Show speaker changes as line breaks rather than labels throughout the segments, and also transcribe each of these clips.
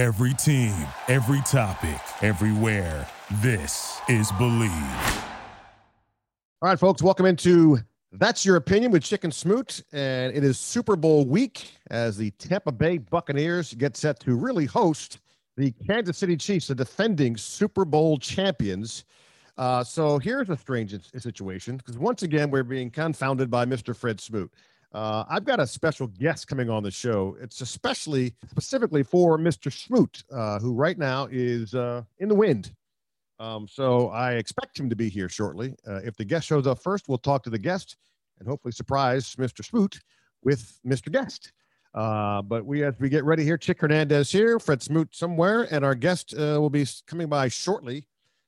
Every team, every topic, everywhere. This is Bleav.
All right, folks, welcome into That's Your Opinion with Chick and Smoot. And it is Super Bowl week as the Tampa Bay Buccaneers get set to really host the Kansas City Chiefs, the defending Super Bowl champions. Uh, so here's a strange situation because once again, we're being confounded by Mr. Fred Smoot. Uh, I've got a special guest coming on the show. It's especially specifically for Mr. Smoot, uh, who right now is uh, in the wind. Um, so I expect him to be here shortly. Uh, if the guest shows up first, we'll talk to the guest and hopefully surprise Mr. Smoot with Mr. Guest. Uh, but we as we get ready here, Chick Hernandez here, Fred Smoot somewhere, and our guest uh, will be coming by shortly.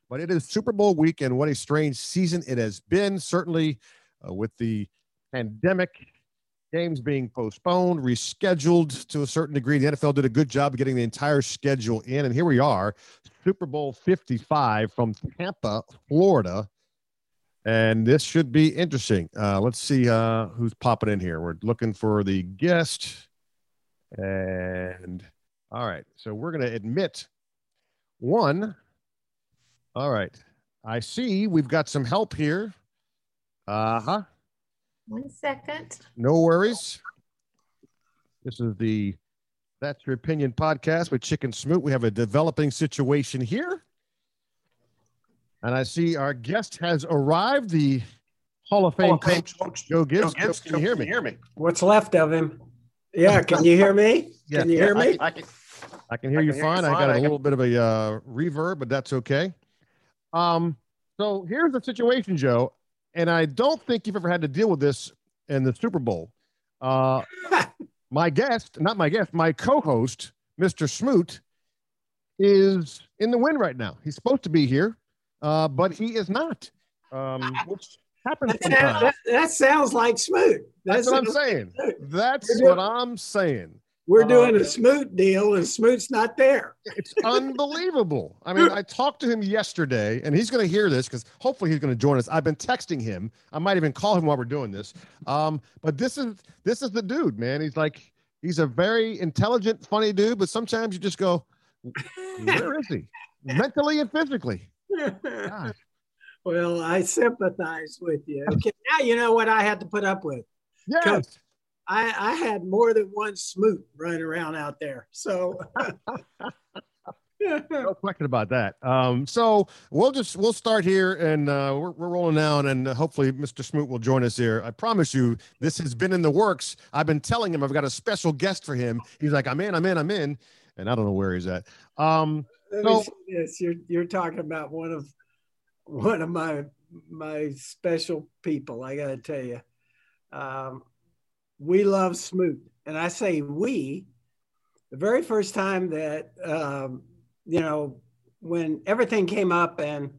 But it is Super Bowl week, and what a strange season it has been. Certainly, with the pandemic games being postponed, rescheduled to a certain degree. The NFL did a good job getting the entire schedule in. And here we are, Super Bowl 55 from Tampa, Florida. And this should be interesting. Uh, let's see uh, who's popping in here. We're looking for the guest. And all right. So we're going to admit one. All right. I see we've got some help here. Uh huh.
One second.
No worries. This is the That's Your Opinion podcast with Chick and Smoot. We have a developing situation here. And I see our guest has arrived, the Hall of Fame, Hall of Fame coach, coach, Joe Gibbs. Joe Gibbs. Can, you hear me? hear me?
What's left of him? Yeah, can you hear me?
yeah,
can you hear me?
I, I, can, I can hear I you can fine. Hear you fine. I got a little bit of a uh, reverb, but that's okay. Um, so here's the situation, Joe and I don't think you've ever had to deal with this in the Super Bowl. Uh, my guest, not my guest, my co-host, Mr. Smoot, is in the wind right now. He's supposed to be here, uh, but he is not. Um, which happens
that, that, that, sounds like Smoot.
That's, That's what I'm saying. That's what I'm saying.
We're doing uh, a Smoot deal, and Smoot's not there.
It's unbelievable. I mean, I talked to him yesterday, and he's going to hear this because hopefully he's going to join us. I've been texting him. I might even call him while we're doing this. Um, but this is this is the dude, man. He's like he's a very intelligent, funny dude, but sometimes you just go, where is he, mentally and physically?
Well, I sympathize with you. Okay, now you know what I had to put up with.
Yes.
I, I had more than one smoot running around out there. So
no question about that. Um, so we'll just we'll start here, and uh, we're, we're rolling now, and hopefully Mr. Smoot will join us here. I promise you, this has been in the works. I've been telling him I've got a special guest for him. He's like, I'm in, I'm in, I'm in, and I don't know where he's at. Um,
so, yes, you're you're talking about one of one of my my special people. I got to tell you. Um, we love Smoot. And I say we, the very first time that, um, you know, when everything came up and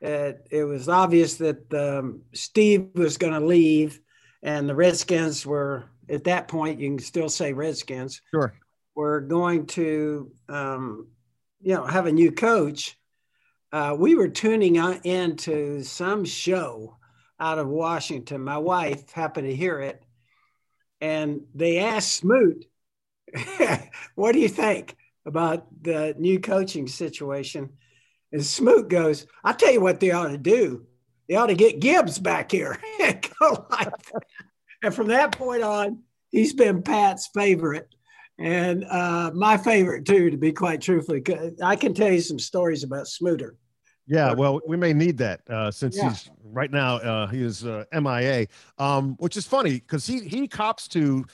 it, it was obvious that um, Steve was going to leave and the Redskins were, at that point, you can still say Redskins.
Sure.
Were going to, um, you know, have a new coach. Uh, we were tuning into some show out of Washington. My wife happened to hear it and they asked Smoot, "What do you think about the new coaching situation?" And Smoot goes, "I'll tell you what they ought to do. They ought to get Gibbs back here. And from that point on, he's been Pat's favorite and uh, my favorite too, to be quite truthfully. I can tell you some stories about Smooter.
Yeah, well, we may need that uh, since yeah. he's right now uh, he is uh, MIA, um, which is funny because he he cops to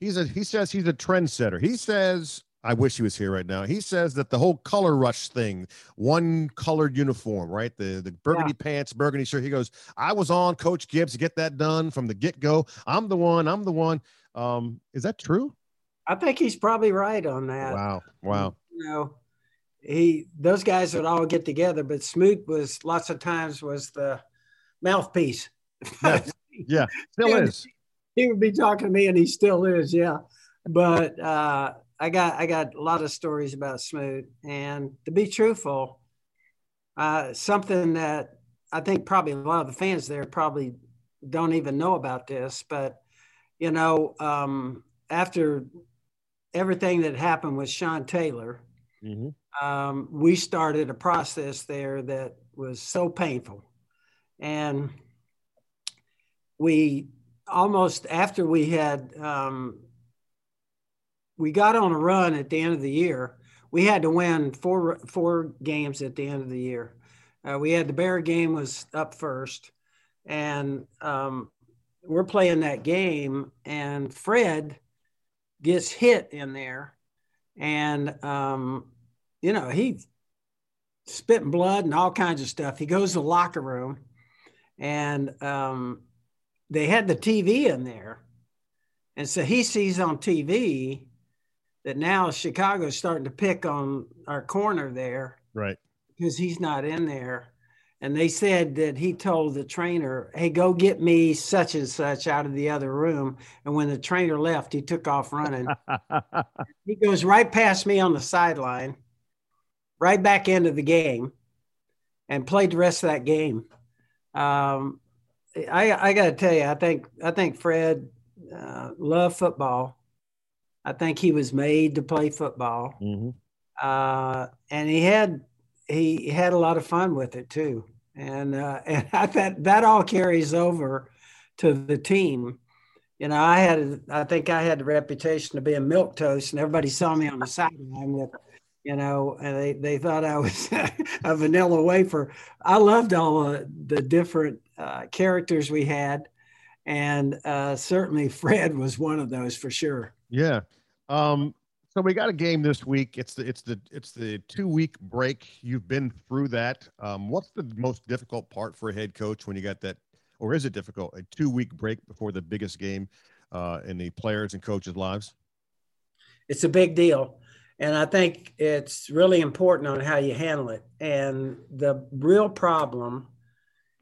he's a he says he's a trendsetter. He says I wish he was here right now. He says that the whole color rush thing, one colored uniform, right? The the burgundy yeah. pants, burgundy shirt. He goes, I was on Coach Gibbs to get that done from the get go. I'm the one. I'm the one. Um, is that true?
I think he's probably right on that.
Wow. Wow.
You know, he those guys would all get together, but Smoot was lots of times was the mouthpiece.
Yeah, yeah still is.
He would be talking to me, and he still is. Yeah, but uh, I got I got a lot of stories about Smoot, and to be truthful, uh, something that I think probably a lot of the fans there probably don't even know about this, but you know, um, after everything that happened with Sean Taylor mm-hmm. Um, we started a process there that was so painful. And we almost, after we had, um, we got on a run at the end of the year, we had to win four, four games at the end of the year. Uh, we had the Bear game was up first, and um, we're playing that game, and Fred gets hit in there, and um, you know he's spitting blood and all kinds of stuff. He goes to the locker room, and um, they had the TV in there, and so he sees on TV that now Chicago's starting to pick on our corner there,
right?
Because he's not in there and they said that he told the trainer, "Hey, go get me such and such out of the other room." And when the trainer left, he took off running. he goes right past me on the sideline, right back into the game, and played the rest of that game. Um, I, I got to tell you, I think I think Fred uh, loved football. I think he was made to play football, mm-hmm. uh, and he had he had a lot of fun with it too, and uh, and I thought that all carries over to the team. You know, I had I think I had the reputation of being milk toast, and everybody saw me on the sideline with, you know, and they they thought I was a vanilla wafer. I loved all the, the different uh, characters we had, and uh, certainly Fred was one of those for sure.
Yeah. Um, so we got a game this week. It's the it's the it's the two week break. You've been through that. Um, what's the most difficult part for a head coach when you got that, or is it difficult? A two week break before the biggest game uh, in the players and coaches' lives.
It's a big deal, and I think it's really important on how you handle it. And the real problem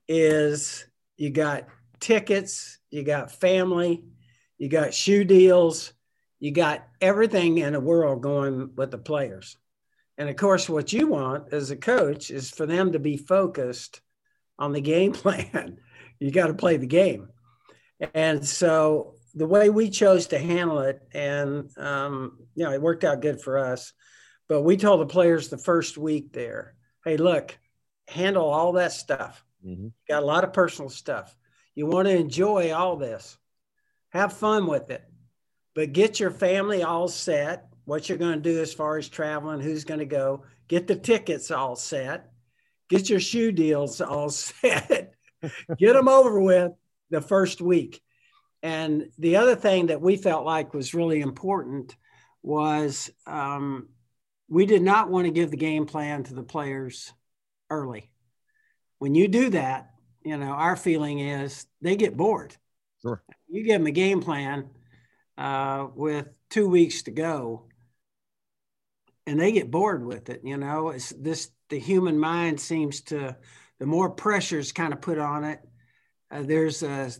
is you got tickets, you got family, you got shoe deals you got everything in the world going with the players. And of course, what you want as a coach is for them to be focused on the game plan. you got to play the game. And so the way we chose to handle it, and um, you know, it worked out good for us. But we told the players the first week there, hey, look, handle all that stuff. Mm-hmm. Got a lot of personal stuff. You want to enjoy all this. Have fun with it but get your family all set, what you're going to do as far as traveling, who's going to go, get the tickets all set, get your shoe deals all set, get them over with the first week. And the other thing that we felt like was really important was um, we did not want to give the game plan to the players early. When you do that, you know, our feeling is they get bored.
Sure.
You give them a game plan, uh, with two weeks to go and they get bored with it you know it's this the human mind seems to the more pressures kind of put on it uh, there's a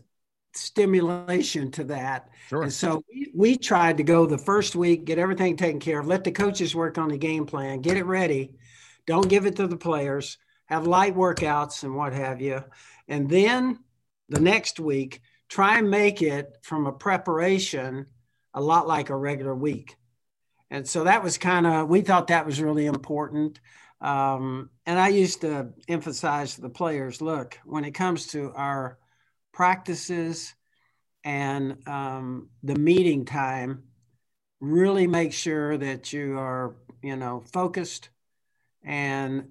stimulation to that sure. and so we, we tried to go the first week get everything taken care of let the coaches work on the game plan get it ready don't give it to the players have light workouts and what have you and then the next week try and make it from a preparation a lot like a regular week. And so that was kind of, we thought that was really important. Um, and I used to emphasize to the players look, when it comes to our practices and um, the meeting time, really make sure that you are, you know, focused and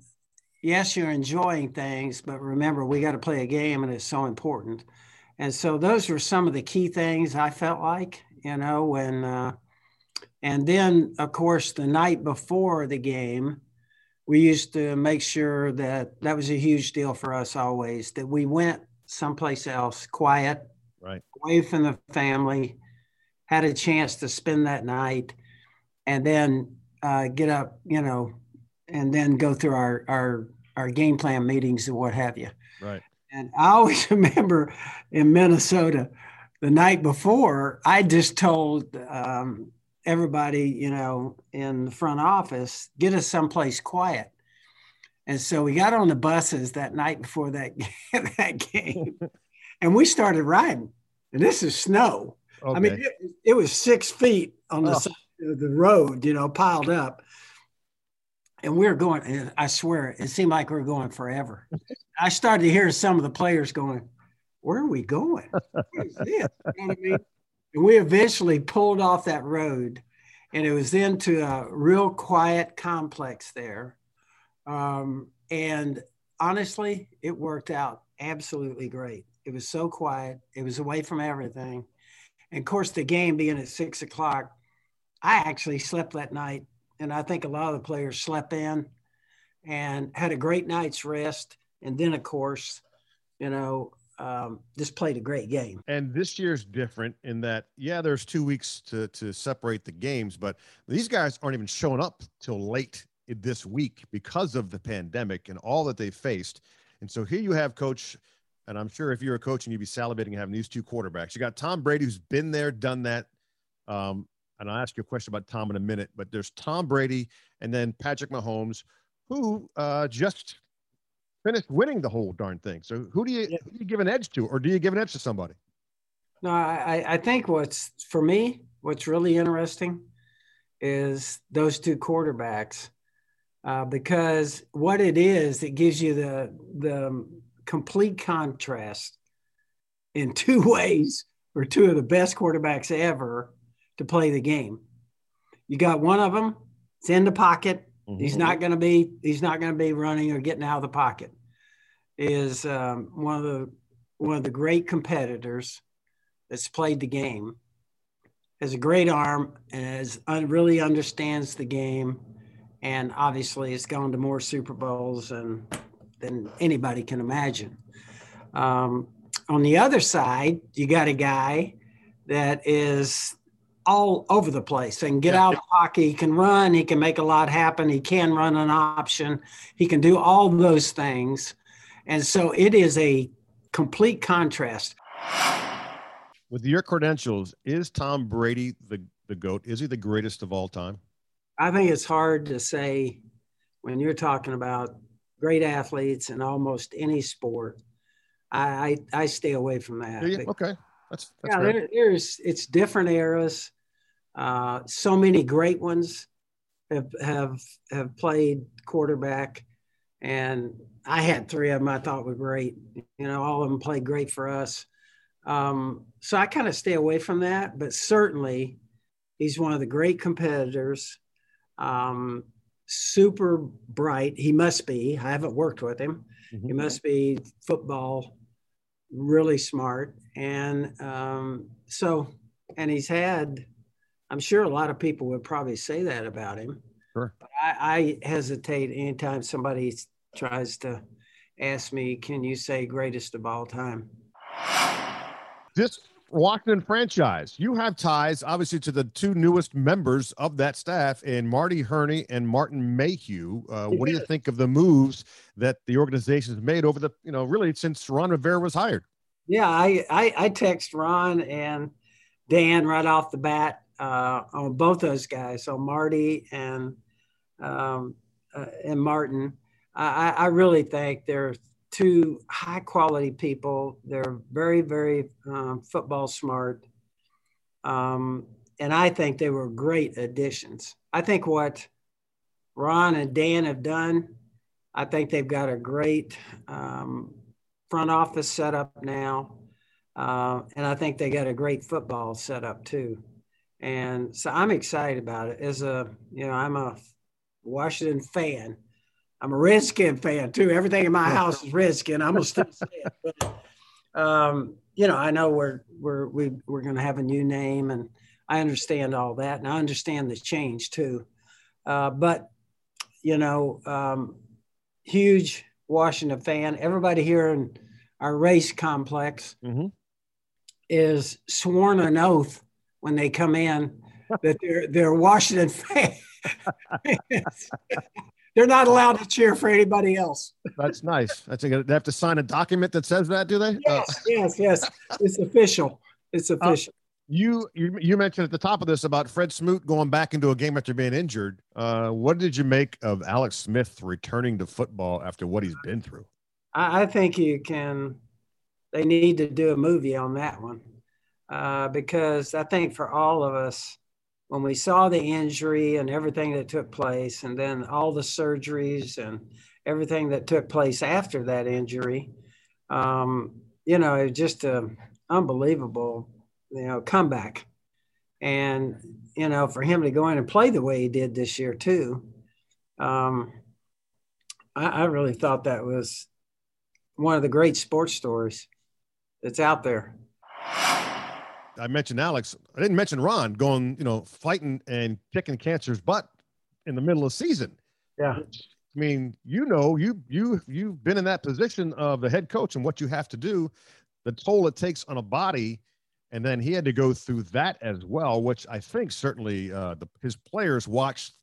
yes, you're enjoying things, but remember, we got to play a game and it's so important. And so those were some of the key things I felt like, you know, and uh, and then of course the night before the game, we used to make sure that that was a huge deal for us always that we went someplace else, quiet,
right,
away from the family, had a chance to spend that night, and then uh, get up, you know, and then go through our our our game plan meetings and what have you.
Right.
And I always remember in Minnesota, the night before, I just told um, everybody, you know, in the front office, get us someplace quiet. And so we got on the buses that night before that, that game, and we started riding. And this is snow. Okay. I mean, it, it, was six feet on the oh. side of the road, you know, piled up. and we were going. and I swear, it seemed like we were going forever. I started to hear some of the players going, "Where are we going? What is this?" You know what I mean? And we eventually pulled off that road, and it was into a real quiet complex there. Um, and honestly, it worked out absolutely great. It was so quiet. It was away from everything. And of course, the game being at six o'clock, I actually slept that night. And I think a lot of the players slept in and had a great night's rest. And then, of course, you know, um, just played a great game.
And this year's different in that, yeah, there's two weeks to to separate the games, but these guys aren't even showing up till late this week because of the pandemic and all that they faced. And so here you have Coach, and I'm sure if you're a coach and you'd be salivating having these two quarterbacks, you got Tom Brady who's been there, done that. Um, and I'll ask you a question about Tom in a minute, but there's Tom Brady and then Patrick Mahomes, who uh, just finished winning the whole darn thing. So who do you yeah. who do you give an edge to, or do you give an edge to somebody?
No, I, I think what's for me, what's really interesting is those two quarterbacks. Uh, because what it is, it gives you the the complete contrast in two ways for two of the best quarterbacks ever to play the game. You got one of them, it's in the pocket. Mm-hmm. He's not going to be he's not going to be running or getting out of the pocket is um, one of the one of the great competitors that's played the game, has a great arm, and has un- really understands the game, and obviously has gone to more Super Bowls than than anybody can imagine. Um, on the other side, you got a guy that is all over the place and get out of hockey. He can run. He can make a lot happen. He can run an option. He can do all those things. And so it is a complete contrast.
With your credentials, is Tom Brady the, the GOAT? Is he the greatest of all time?
I think it's hard to say when you're talking about great athletes in almost any sport. I, I, I stay away from that.
Okay. That's, that's
yeah, there, there's it's different eras. Uh, so many great ones have have have played quarterback, and I had three of them I thought were great. You know, all of them played great for us. Um, so I kind of stay away from that, but certainly he's one of the great competitors. Um, super bright. He must be. I haven't worked with him. Mm-hmm. He must be football really smart. And um, so, and he's had, I'm sure a lot of people would probably say that about him.
Sure.
But I, I hesitate anytime somebody tries to ask me, can you say greatest of all time?
This Washington franchise, you have ties obviously to the two newest members of that staff, and Marty Hurney and Martin Mayhew. Uh, what do you think of the moves that the organization has made over the, you know, really since Ron Rivera was hired?
Yeah, I, I, I text Ron and Dan right off the bat uh, on both those guys. So Marty and um, uh, and Martin I, I really think they're two high quality people. They're very, very um, football smart. Um, and I think they were great additions. I think what Ron and Dan have done, I think they've got a great um, front office set up now. Uh, and I think they got a great football set up too. And so I'm excited about it. As a, you know, I'm a Washington fan. I'm a Redskin fan too. Everything in my house is Redskin. I'm gonna still say it. But, um, you know, I know we're we're we, we're going to have a new name, and I understand all that, and I understand the change too. Uh, but you know, um, huge Washington fan. Everybody here in our race complex mm-hmm. is sworn an oath when they come in that they're they're Washington fans. They're not allowed to cheer for anybody else.
That's nice. That's a, they have to sign a document that says that, do they?
Yes, uh, yes, yes. It's official. It's uh, official. Uh,
you, you you mentioned at the top of this about Fred Smoot going back into a game after being injured. Uh, what did you make of Alex Smith returning to football after what he's been through?
I, I think you can. They need to do a movie on that one uh, because I think for all of us, when we saw the injury and everything that took place, and then all the surgeries and everything that took place after that injury, um, you know, it was just an unbelievable, you know, comeback. And, you know, for him to go in and play the way he did this year, too, um, I, I really thought that was one of the great sports stories that's out there.
I mentioned Alex. I didn't mention Ron going, you know, fighting and kicking cancer's butt in the middle of season.
Yeah.
I mean, you know, you you you've been in that position of the head coach and what you have to do, the toll it takes on a body, and then he had to go through that as well, which I think certainly uh, the, his players watched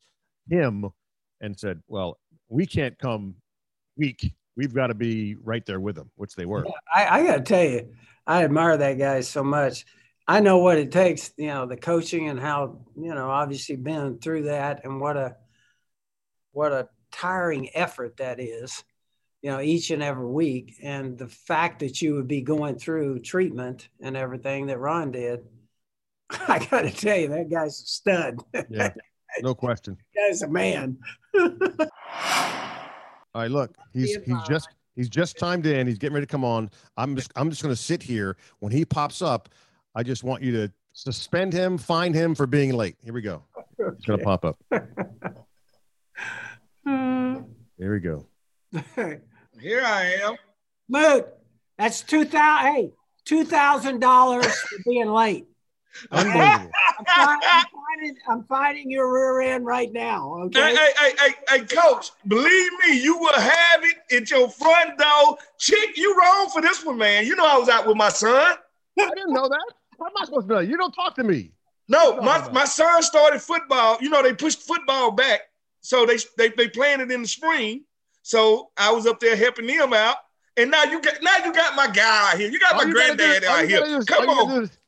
him and said, "Well, we can't come weak. We've got to be right there with them," which they were.
Yeah, I, I got to tell you, I admire that guy so much. I know what it takes, you know, the coaching and how, you know, obviously been through that and what a what a tiring effort that is, you know, each and every week. And the fact that you would be going through treatment and everything that Ron did, I got to tell you, that guy's a stud.
Yeah, no question.
guy's a man.
All right, look, he's he's just he's just timed in. He's getting ready to come on. I'm just I'm just going to sit here when he pops up. I just want you to suspend him, fine him for being late. Here we go. It's going to pop up. Uh, here we go.
Here I am.
Moot, that's two thousand. Hey, two thousand dollars for being late.
Unbelievable.
I'm, fi- I'm finding, I'm finding your rear end right now. Okay.
Hey, hey, hey, hey, hey, coach, believe me, you will have it at your front door. Chick, you wrong for this one, man. You know I was out with my son.
I didn't know that. How am I supposed to know? You don't talk to me.
No, my, my son started football. You know, they pushed football back. So they, they they playing it in the spring. So I was up there helping them out. And now you got now you got my guy out here. You got
All
my
you gotta do-
granddad
all
out here.
gotta do is-
Come
gotta
on.
is-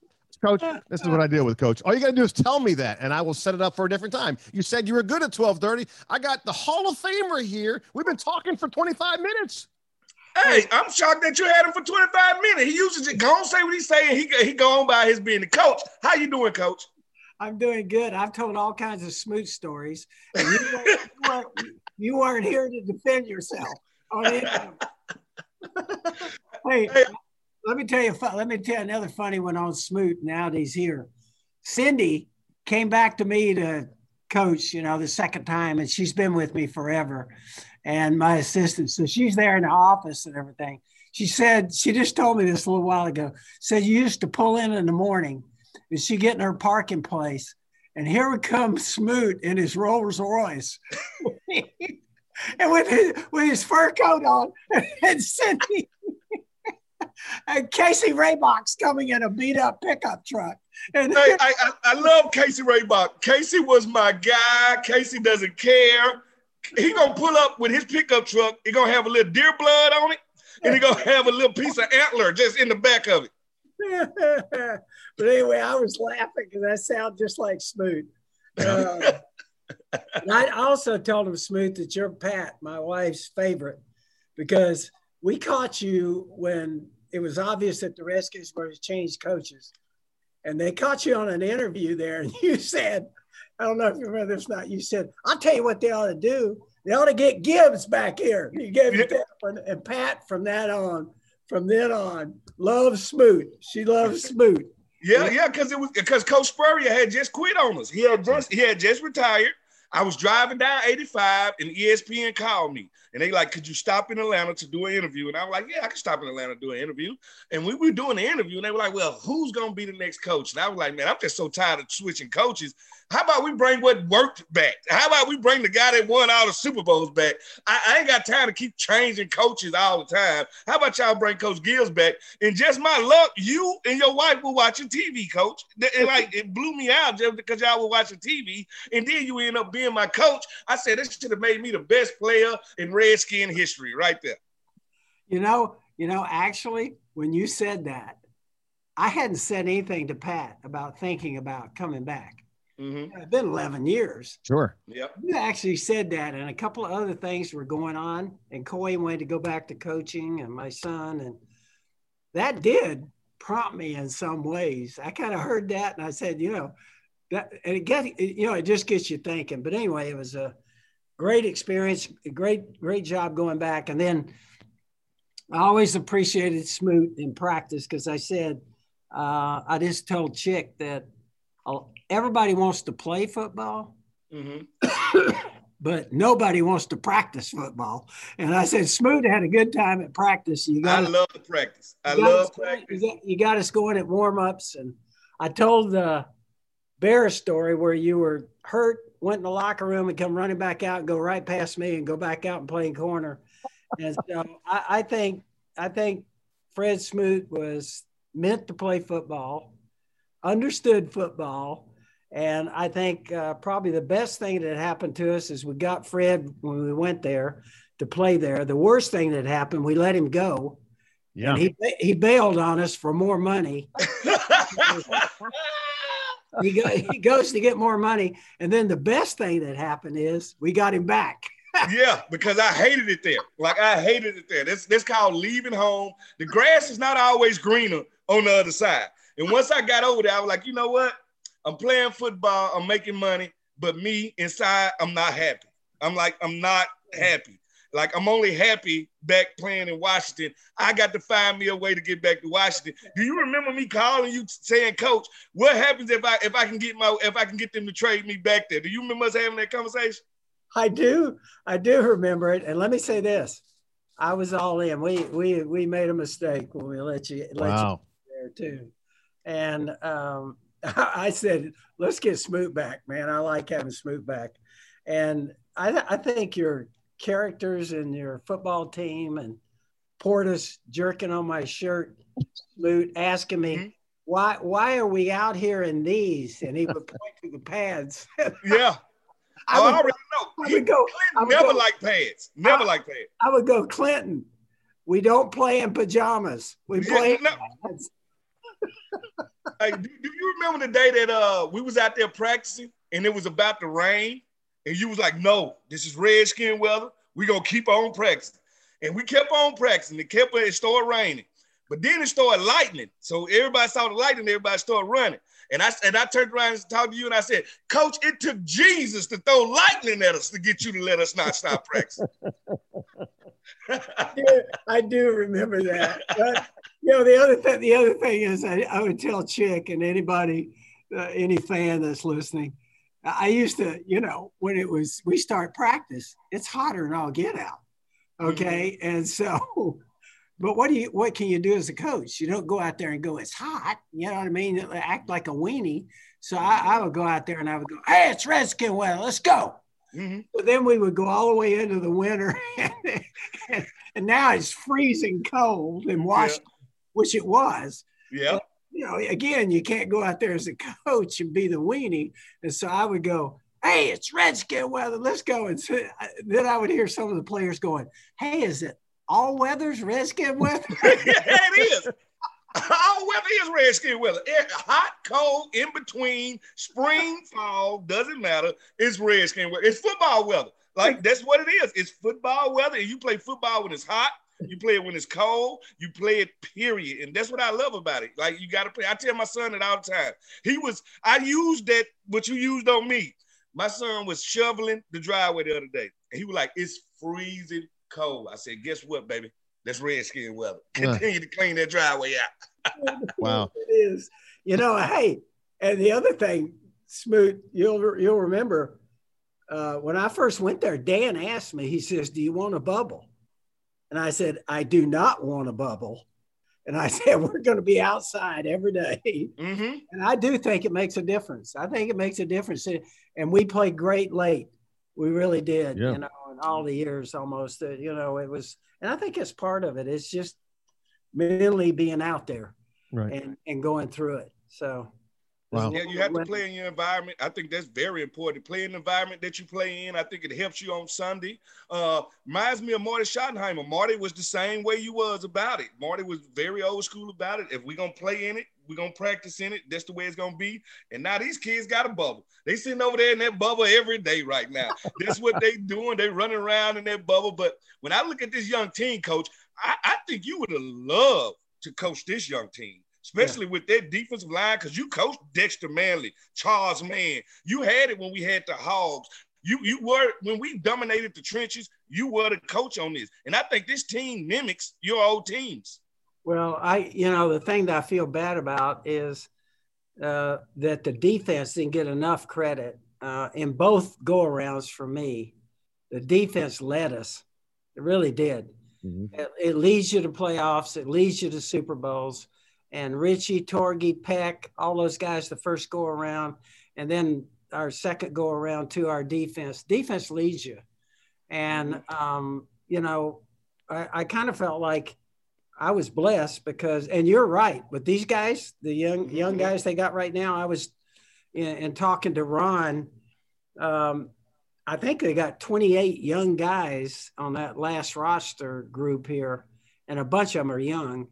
Coach, this is what I deal with, Coach. All you got to do is tell me that, and I will set it up for a different time. You said you were good at twelve thirty. I got the Hall of Famer here. We've been talking for twenty five minutes.
Hey, I'm shocked that you had him for 25 minutes. He uses it. Go on, say what he's saying. He he go on by his being the coach. How you doing, coach?
I'm doing good. I've told all kinds of Smoot stories. And you, weren't, you, weren't, you weren't here to defend yourself. on any of them. hey,
Hey.
let me tell you. Let me tell you another funny one on Smoot. Now that he's here, Cindy came back to me to coach. You know, the second time, and she's been with me forever. And my assistant, so she's there in the office and everything. She said she just told me this a little while ago. Said you used to pull in in the morning, and she get in her parking place, and here would come Smoot in his Rolls Royce, and with his with his fur coat on, and Cindy and Casey Rabach's coming in a beat up pickup truck, and
Hey, I, I, I love Casey Rabach. Casey was my guy. Casey doesn't care. He gonna pull up with his pickup truck. He gonna have a little deer blood on it, and he gonna have a little piece of antler just in the back of it.
but anyway, I was laughing because that sounds just like Smoot. Uh, and I also told him, Smoot, that you're Pat, my wife's favorite, because we caught you when it was obvious that the Redskins were to change coaches. And they caught you on an interview there, and you said, I don't know if you remember this or not. You said, I'll tell you what they ought to do. They ought to get Gibbs back here. You gave it that one. And Pat, from that on, from then on, loves Smoot. She loves Smoot.
Yeah, yeah, because it was because Coach Spurrier had just quit on us. He had just he had just retired. I was driving down 85 and ESPN called me and they like, could you stop in Atlanta to do an interview? And I was like, yeah, I can stop in Atlanta to do an interview. And we were doing the interview and they were like, well, who's to be the next coach? And I was like, man, I'm just so tired of switching coaches. How about we bring what worked back? How about we bring the guy that won all the Super Bowls back? I, I ain't got time to keep changing coaches all the time. How about y'all bring Coach Gibbs back? And just my luck, you and your wife were watching TV, coach. And like it blew me out just because y'all were watching TV. And then you end up being my coach. I said this should have made me the best player in Redskin history right there.
You know, you know, actually, when you said that, I hadn't said anything to Pat about thinking about coming back.
Mm-hmm.
It's been 11 years.
Sure.
Yep.
You actually said that, and a couple of other things were going on. And Coy wanted to go back to coaching, and my son, and that did prompt me in some ways. I kind of heard that, and I said, you know, that and it get you know it just gets you thinking. But anyway, it was a great experience, great great job going back, and then I always appreciated Smoot in practice because I said uh, I just told Chick that uh, everybody wants to play football.
Mm-hmm.
but nobody wants to practice football. And I said, Smoot had a good time at practice. You got
I love the practice. I love
going-
practice.
You got, you got us going at warm ups. And I told the Bear story where you were hurt, went in the locker room and come running back out and go right past me and go back out and play in corner. And so I, I think, I think Fred Smoot was meant to play football, understood football. And I think uh, probably the best thing that happened to us is we got Fred when we went there to play there. The worst thing that happened, we let him go.
Yeah.
And he he bailed on us for more money. He, go, he goes to get more money, and then the best thing that happened is we got him back.
yeah, because I hated it there. Like I hated it there. This this called leaving home. The grass is not always greener on the other side. And once I got over there, I was like, you know what? I'm playing football. I'm making money, but me inside, I'm not happy. I'm like, I'm not happy. Like I'm only happy back playing in Washington. I got to find me a way to get back to Washington. Do you remember me calling you saying, Coach, what happens if I if I can get my if I can get them to trade me back there? Do you remember us having that conversation?
I do, I do remember it. And let me say this: I was all in. We we we made a mistake when we let you let you
Wow.
there too. And um, I said, let's get Smoot back, man. I like having Smoot back. And I, I think your characters and your football team and Portis jerking on my shirt, Smoot asking me,
Mhm.
why, why are we out here in these? And he would point to the pads.
Yeah.
I
oh,
would,
I already know.
I would go, I
Clinton
would
never
go-
liked pads. Never
I-
liked pads.
I would go, Clinton, we don't play in pajamas. We
Yeah,
play in
no.
pads."
Hey, do, do you remember the day that uh we was out there practicing and it was about to rain and you was like, no, this is redskin weather. We gonna keep on practicing. And we kept on practicing. It kept it started raining. But then it started lightning. So everybody saw the lightning, everybody started running. And I and I turned around and talked to you and I said, Coach, it took Jesus to throw lightning at us to get you to let us not stop practicing.
I do- I do remember that. But you know, the other thing, the other thing is, I, I would tell Chick and anybody, uh, any fan that's listening, I used to, you know, when it was we start practice, it's hotter and I'll get out. Okay, and so, but what do you, what can you do as a coach? You don't go out there and go, it's hot. You know what I mean? Act like a weenie. So I, I would go out there and I would go, hey, it's Redskin weather. Let's go.
Mhm.
But then we would go all the way into the winter, and, and now it's freezing cold in Washington, which it was.
Yeah.
You know, again, you can't go out there as a coach and be the weenie. And so I would go, "Hey, it's Redskin weather. Let's go." And so, uh, then I would hear some of the players going, "Hey, is it all weather's Redskin weather?"
yeah, it is. All weather is redskin weather. It- hot, cold, in between, spring, fall, doesn't matter. It's redskin weather. It's football weather. Like that's what it is. It's football weather. And you play football when it's hot. You play it when it's cold. You play it, period. And that's what I love about it. Like you got to play. I tell my son it all the time. He was. I used that. What you used on me. My son was shoveling the driveway the other day, and he was like, "It's freezing cold." I said, "Guess what, baby? That's redskin weather.
Yeah.
Continue to clean that driveway out."
Wow.
it is. You know, hey, and the other thing, Smoot, you'll you'll remember uh, when I first went there, Dan asked me, he says, Do you want a bubble? And I said, I do not want a bubble. And I said, We're going to be outside every day.
Mm-hmm.
And I do think it makes a difference. I think it makes a difference. And we played great late. We really did,
Yeah.
you know, in all the years almost. Uh, you know, it was, and I think it's part of it. It's just mentally being out there
Right.
and, and going through it. So,
Wow.
Yeah, you have to play in your environment. I think that's very important. Play in the environment that you play in. I think it helps you on Sunday. Uh, reminds me of Marty Schottenheimer. Marty was the same way you was about it. Marty was very old school about it. If we're gonna play in it, we're gonna practice in it. That's the way it's gonna be. And now these kids got a bubble. They sitting over there in that bubble every day right now. That's what they doing. They running around in that bubble. But when I look at this young team, coach, I, I think you would have loved to coach this young team. Especially with that defensive line, because you coached Dexter Manley, Charles Mann. You had it when we had the Hogs. You you were when we dominated the trenches. You were the coach on this, and I think this team mimics your old teams.
Well, I you know the thing that I feel bad about is uh, that the defense didn't get enough credit uh, in both go arounds for me. The defense led us. It really did. Mm-hmm. It, it, leads you to playoffs. It leads you to Super Bowls. And Richie, Torgy, Peck, all those guys, the first go around, and then our second go around to our defense. Defense leads you. And, mm-hmm. um, you know, I, I kind of felt like I was blessed because, and you're right, with these guys, the young young mm-hmm. guys they got right now. I was in, in talking to Ron. Um, I think they got 28 young guys on that last roster group here, and a bunch of them are young.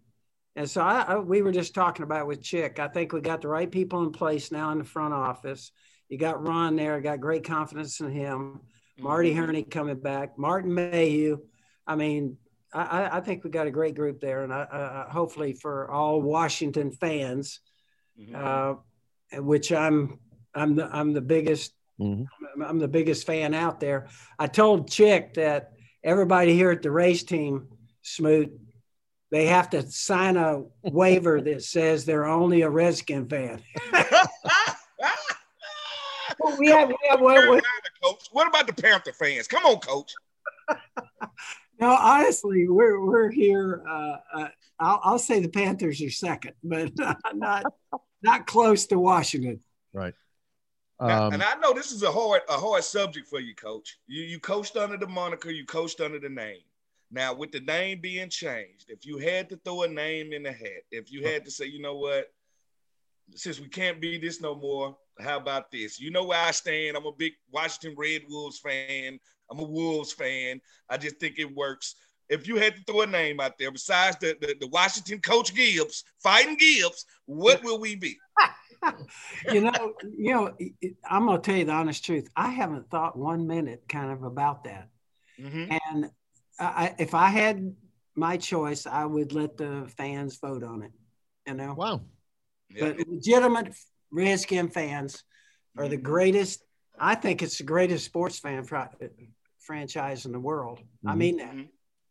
And so I, I, we were just talking about with Chick. I think we got the right people in place now in the front office. You got Ron there, got great confidence in him. Marty mm-hmm. Coming back, Martin Mayhew. I mean, I, I think we got a great group there, and I, uh, hopefully for all Washington fans, mm-hmm. uh, which I'm I'm the I'm the biggest mm-hmm. I'm the biggest fan out there. I told Chick that everybody here at the race team, Smoot, they have to sign a waiver that says they're only a Redskin fan.
well, we have, we have what, what, what about the Panther fans? Come on, coach.
No, honestly, we're we're here. Uh, uh, I'll, I'll say the Panthers are second, but not not close to Washington.
Right.
Um, now, and I know this is a hard a hard subject for you, Coach. You you coached under the moniker, you coached under the name. Now, with the name being changed, if you had to throw a name in the hat, if you had to say, you know what, since we can't be this no more, how about this? You know where I stand. I'm a big Washington Red Wolves fan. I'm a Wolves fan. I just think it works. If you had to throw a name out there besides the, the, the Washington coach Gibbs, fighting Gibbs, what will we be?
you know, you know, I'm gonna tell you the honest truth. I haven't thought one minute kind of about that. Mm-hmm. And I, if I had my choice, I would let the fans vote on it. You know.
Wow.
But legitimate Redskin fans are the mm-hmm. greatest. I think it's the greatest sports fan franchise in the world. Mm-hmm. I mean that. Mm-hmm.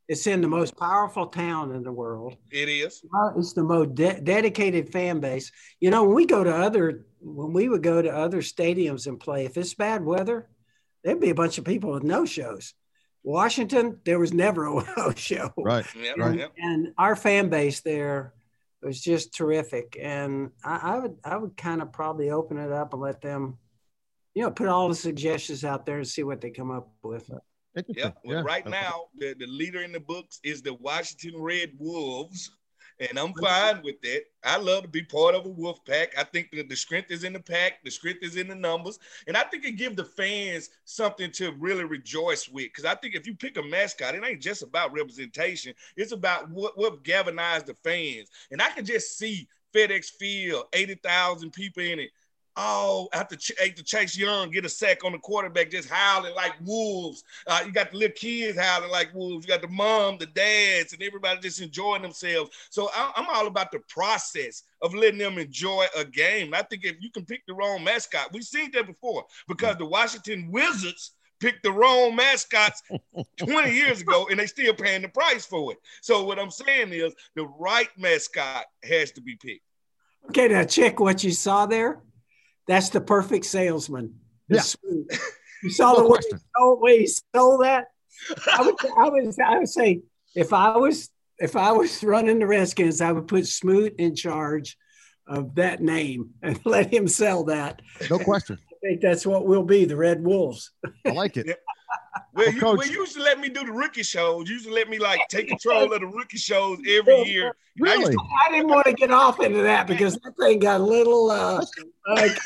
It's in the most powerful town in the world.
It is.
It's the most de- dedicated fan base. You know, when we go to other, when we would go to other stadiums and play, if it's bad weather, there'd be a bunch of people with no shows. Washington, there was never a no show.
Right.
Yep,
right.
Yep.
And our fan base there was just terrific. And I, I would, I would kind of probably open it up and let them, you know, put all the suggestions out there and see what they come up with.
Yeah. Well, yeah. right now, the, the leader in the books is the Washington Red Wolves. And I'm fine with that. I love to be part of a wolf pack. I think that the strength is in the pack, the strength is in the numbers. And I think it gives the fans something to really rejoice with. Because I think if you pick a mascot, it ain't just about representation, it's about what, what galvanized the fans. And I can just see FedEx Field, 80,000 people in it Oh, after, Ch- after Chase Young get a sack on the quarterback, just howling like wolves. Uh, you got the little kids howling like wolves. You got the mom, the dads, and everybody just enjoying themselves. So I, am all about the process of letting them enjoy a game. I think if you can pick the wrong mascot, we've seen that before because the Washington Wizards picked the wrong mascots 20 years ago and they still paying the price for it. So what I'm saying is the right mascot has to be picked.
Okay, now check what you saw there. That's the perfect salesman.
Yeah.
You saw no the way he, stole, way he stole that. I would, I would, I would say if I was if I was running the Redskins, I would put Smoot in charge of that name and let him sell that.
No question.
I think that's what we'll be, the Red Wolves.
I like it.
Well, you, well, you used to let me do the rookie shows. You used to let me like take control of the rookie shows every year.
Really? I,
to, I didn't want to get off into that because that thing got a little uh, like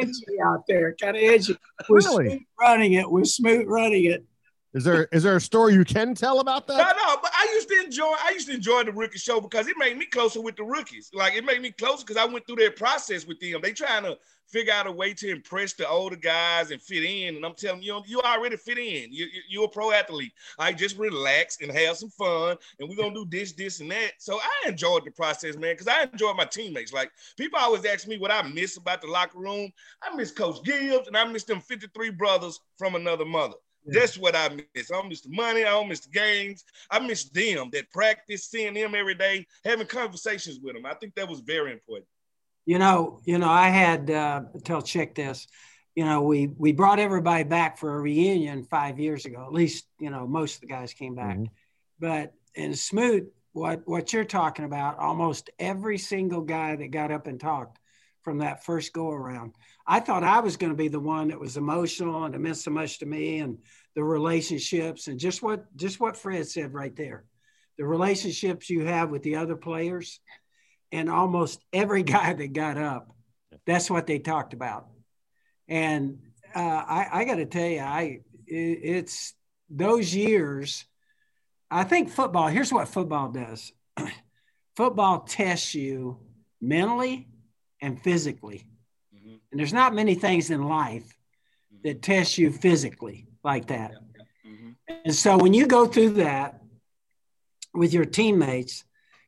edgy out there, kind of edgy. With
really?
Running it, with Smoot running it.
Is there is there a story you can tell about that?
No, no, but I used to enjoy. I used to enjoy the rookie show because it made me closer with the rookies. Like it made me closer because I went through their process with them. They trying to figure out a way to impress the older guys and fit in. And I'm telling you, you already fit in. You, you, are a pro athlete. I just relax and have some fun, and we're gonna do this, this, and that. So I enjoyed the process, man, because I enjoyed my teammates. Like people always ask me what I miss about the locker room. I miss Coach Gibbs, and I miss them 53 brothers from another mother. Yeah. That's what I miss. I don't miss the money. I don't miss the games. I miss them that practice, seeing them every day, having conversations with them. I think that was very important.
You know, you know, I had uh, tell Chick this. You know, we we brought everybody back for a reunion five years ago. At least, you know, most of the guys came back. Mm-hmm. But in Smoot, what what you're talking about, almost every single guy that got up and talked from that first go around. I thought I was going to be the one that was emotional and it meant so much to me and the relationships and just what just what Fred said right there. The relationships you have with the other players and almost every guy that got up, that's what they talked about. And uh, I, I got to tell you, I it, it's those years. I think football. Here's what football does. football tests you mentally and physically. Mm-hmm. And there's not many things in life that test you physically like that. Mm-hmm. And so when you go through that with your teammates,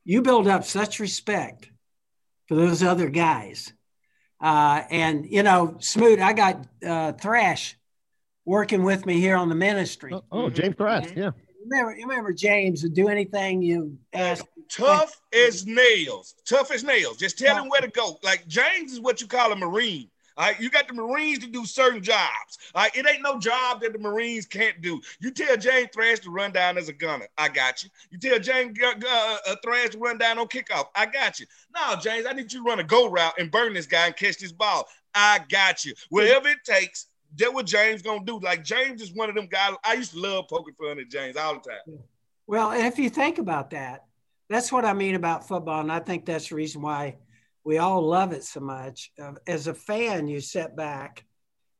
you build up such respect for those other guys. Uh, and, you know, Smoot, I got uh, Thrash working with me here on the ministry.
Oh, oh James Thrash, yeah.
Remember, you remember James would do anything you ask.
Tough as nails. Tough as nails. Just tell him where to go. Like James is what you call a Marine. Right, you got the Marines to do certain jobs. Right, it ain't no job that the Marines can't do. You tell James Thrash to run down as a gunner. I got you. You tell James uh, uh, Thrash to run down on kickoff. I got you. No, James, I need you to run a go route and burn this guy and catch this ball. I got you. Whatever it takes, that what James gonna do. Like James is one of them guys. I used to love poking fun at James all the time.
Well, if you think about that, that's what I mean about football, and I think that's the reason why we all love it so much. Uh, as a fan, you sit back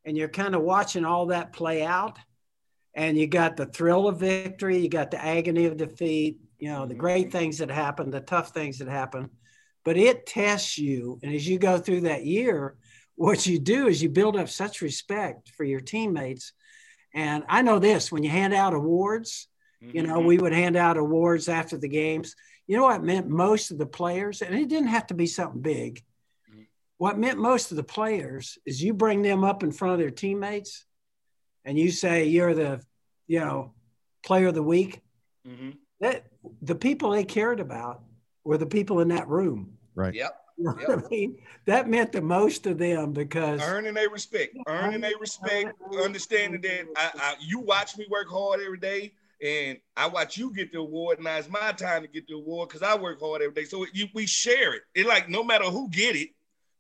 and you're kind of watching all that play out, and you got the thrill of victory, you got the agony of defeat, you know, the mm-hmm. great things that happen, the tough things that happen. But it tests you. And as you go through that year, what you do is you build up such respect for your teammates. And I know this when you hand out awards, you know, mm-hmm. we would hand out awards after the games you know what meant most of the players, and it didn't have to be something big. Mm-hmm. What meant most of the players is you bring them up in front of their teammates, and you say you're the, you know, player of the week. Mm-hmm. That the people they cared about were the people in that room.
Right.
Yep.
You know yep. I mean? That meant the most to them because
earning their respect, earning their respect, understanding that I, I, you watch me work hard every day and I watch you get the award. Now it's my time to get the award because I work hard every day. So you, we share it. It like no matter who get it,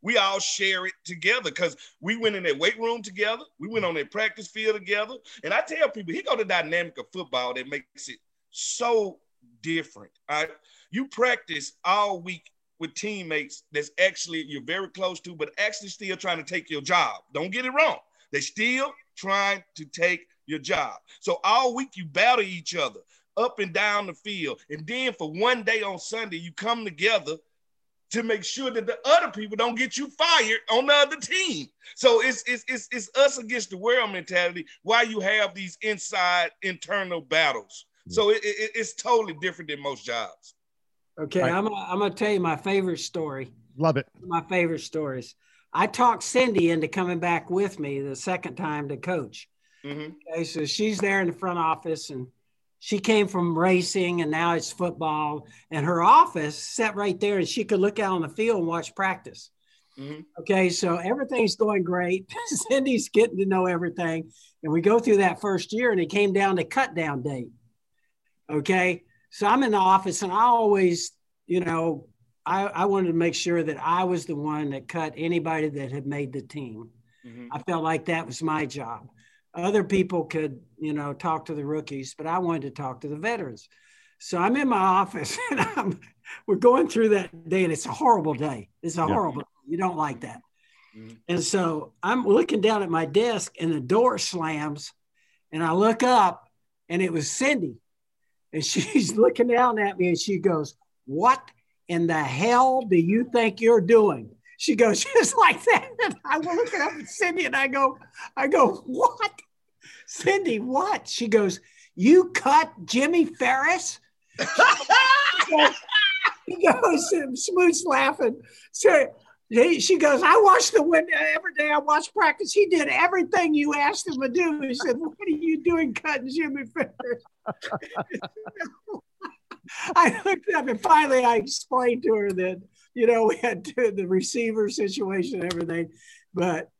we all share it together because we went in that weight room together. We went on that practice field together. And I tell people, he got the dynamic of football that makes it so different. Right? You practice all week with teammates that's actually you're very close to, but actually still trying to take your job. Don't get it wrong. They're still trying to take your job. So all week you battle each other up and down the field. And then for one day on Sunday, you come together to make sure that the other people don't get you fired on the other team. So it's it's it's, it's us against the world mentality why you have these inside internal battles. Hmm. So it, it, it's totally different than most jobs.
Okay, right. I'm gonna, I'm gonna tell you my favorite story.
Love it.
My favorite stories. I talked Cindy into coming back with me the second time to coach. Mm-hmm. Okay, so she's there in the front office and she came from racing and now it's football. And her office sat right there and she could look out on the field and watch practice. Mm-hmm. Okay, so everything's going great. Cindy's getting to know everything. And we go through that first year and it came down to cut down date. Okay, so I'm in the office and I always, you know, I, I wanted to make sure that I was the one that cut anybody that had made the team. Mm-hmm. I felt like that was my job. Other people could, you know, talk to the rookies, but I wanted to talk to the veterans. So I'm in my office and I'm, we're going through that day, and it's a horrible day. It's a yeah. horrible. You don't like that. Mm-hmm. And so I'm looking down at my desk, and the door slams, and I look up, and it was Cindy. And she's looking down at me and she goes, What in the hell do you think you're doing? She goes, just like that. And I look up at Cindy and I go, I go, what? Cindy, what? She goes, you cut Jimmy Farris? he goes, um, Smoot's laughing. So he, she goes, I watch the window uh, every day. I watch practice. He did everything you asked him to do. He said, What are you doing cutting Jimmy Farris? I looked up and finally I explained to her that, you know, we had to, the receiver situation and everything. But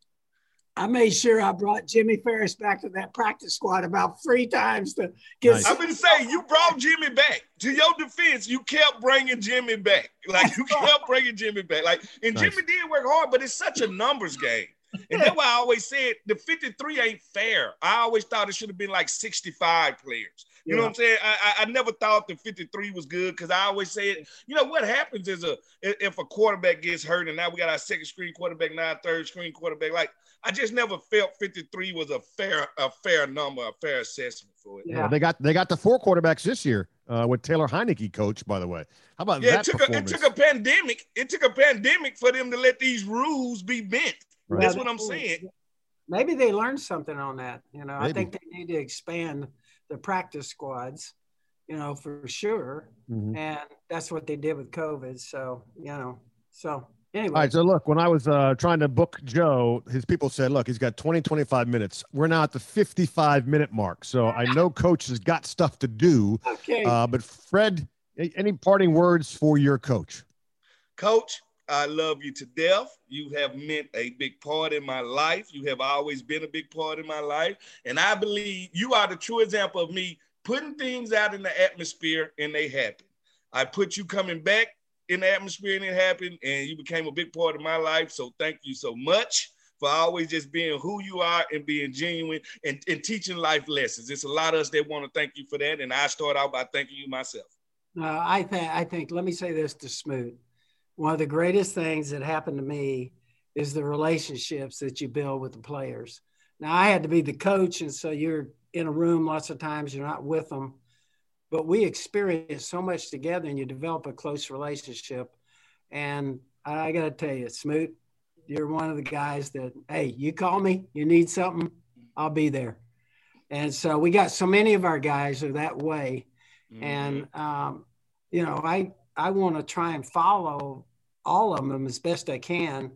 I made sure I brought Jimmy Farris back to that practice squad about three times to get.
Nice. I'm going to say you brought Jimmy back. To your defense, you kept bringing Jimmy back. Like you kept bringing Jimmy back. Like and nice. Jimmy did work hard, but it's such a numbers game. And that's why I always said the 53 ain't fair. I always thought it should have been like 65 players. You yeah. know what I'm saying? I, I, never thought the 53 was good because I always said, you know, what happens is a if a quarterback gets hurt and now we got our second screen quarterback, now third screen quarterback. Like I just never felt 53 was a fair a fair number, a fair assessment for it.
Yeah, yeah they got they got the four quarterbacks this year uh, with Taylor Heinicke coach, by the way. How about
yeah,
that?
It took, a, it took a pandemic. It took a pandemic for them to let these rules be bent. Right. That's what I'm saying.
Maybe they learned something on that. You know, Maybe. I think they need to expand the practice squads, you know, for sure. Mm-hmm. And that's what they did with COVID. So, you know, so anyway.
All right. So, look, when I was uh, trying to book Joe, his people said, look, he's got 20, 25 minutes. We're now at the 55 minute mark. So I know coach has got stuff to do.
Okay.
Uh, but, Fred, any parting words for your coach?
Coach, I love you to death. You have meant a big part in my life. You have always been a big part in my life. And I believe you are the true example of me putting things out in the atmosphere and they happen. I put you coming back in the atmosphere and it happened, and you became a big part of my life. So thank you so much for always just being who you are and being genuine and, and teaching life lessons. It's a lot of us that want to thank you for that. And I start out by thanking you myself.
Uh, I think I think let me say this to Smoot one of the greatest things that happened to me is the relationships that you build with the players. Now, I had to be the coach, and so you're in a room lots of times, you're not with them, but we experience so much together and you develop a close relationship. And I got to tell you, Smoot, you're one of the guys that, hey, you call me, you need something, I'll be there. And so we got so many of our guys are that way. Mm-hmm. And, um, you know, I, I want to try and follow all of them as best I can.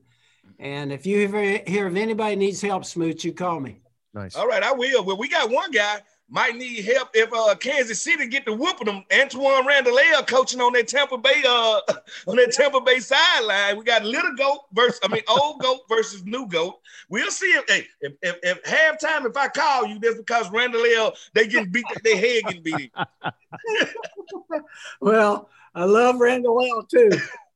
And if you ever hear if anybody needs help, Smooch, you call me.
Nice.
All right, I will. Well, we got one guy might need help if uh, Kansas City get to whooping them. Antoine Randle El coaching on that Tampa Bay uh on that Tampa Bay sideline. We got little goat versus I mean old goat versus new goat. We'll see if hey if, if, if halftime if I call you that's because Randle El they get beat their head getting beat.
well, I love Randle El too.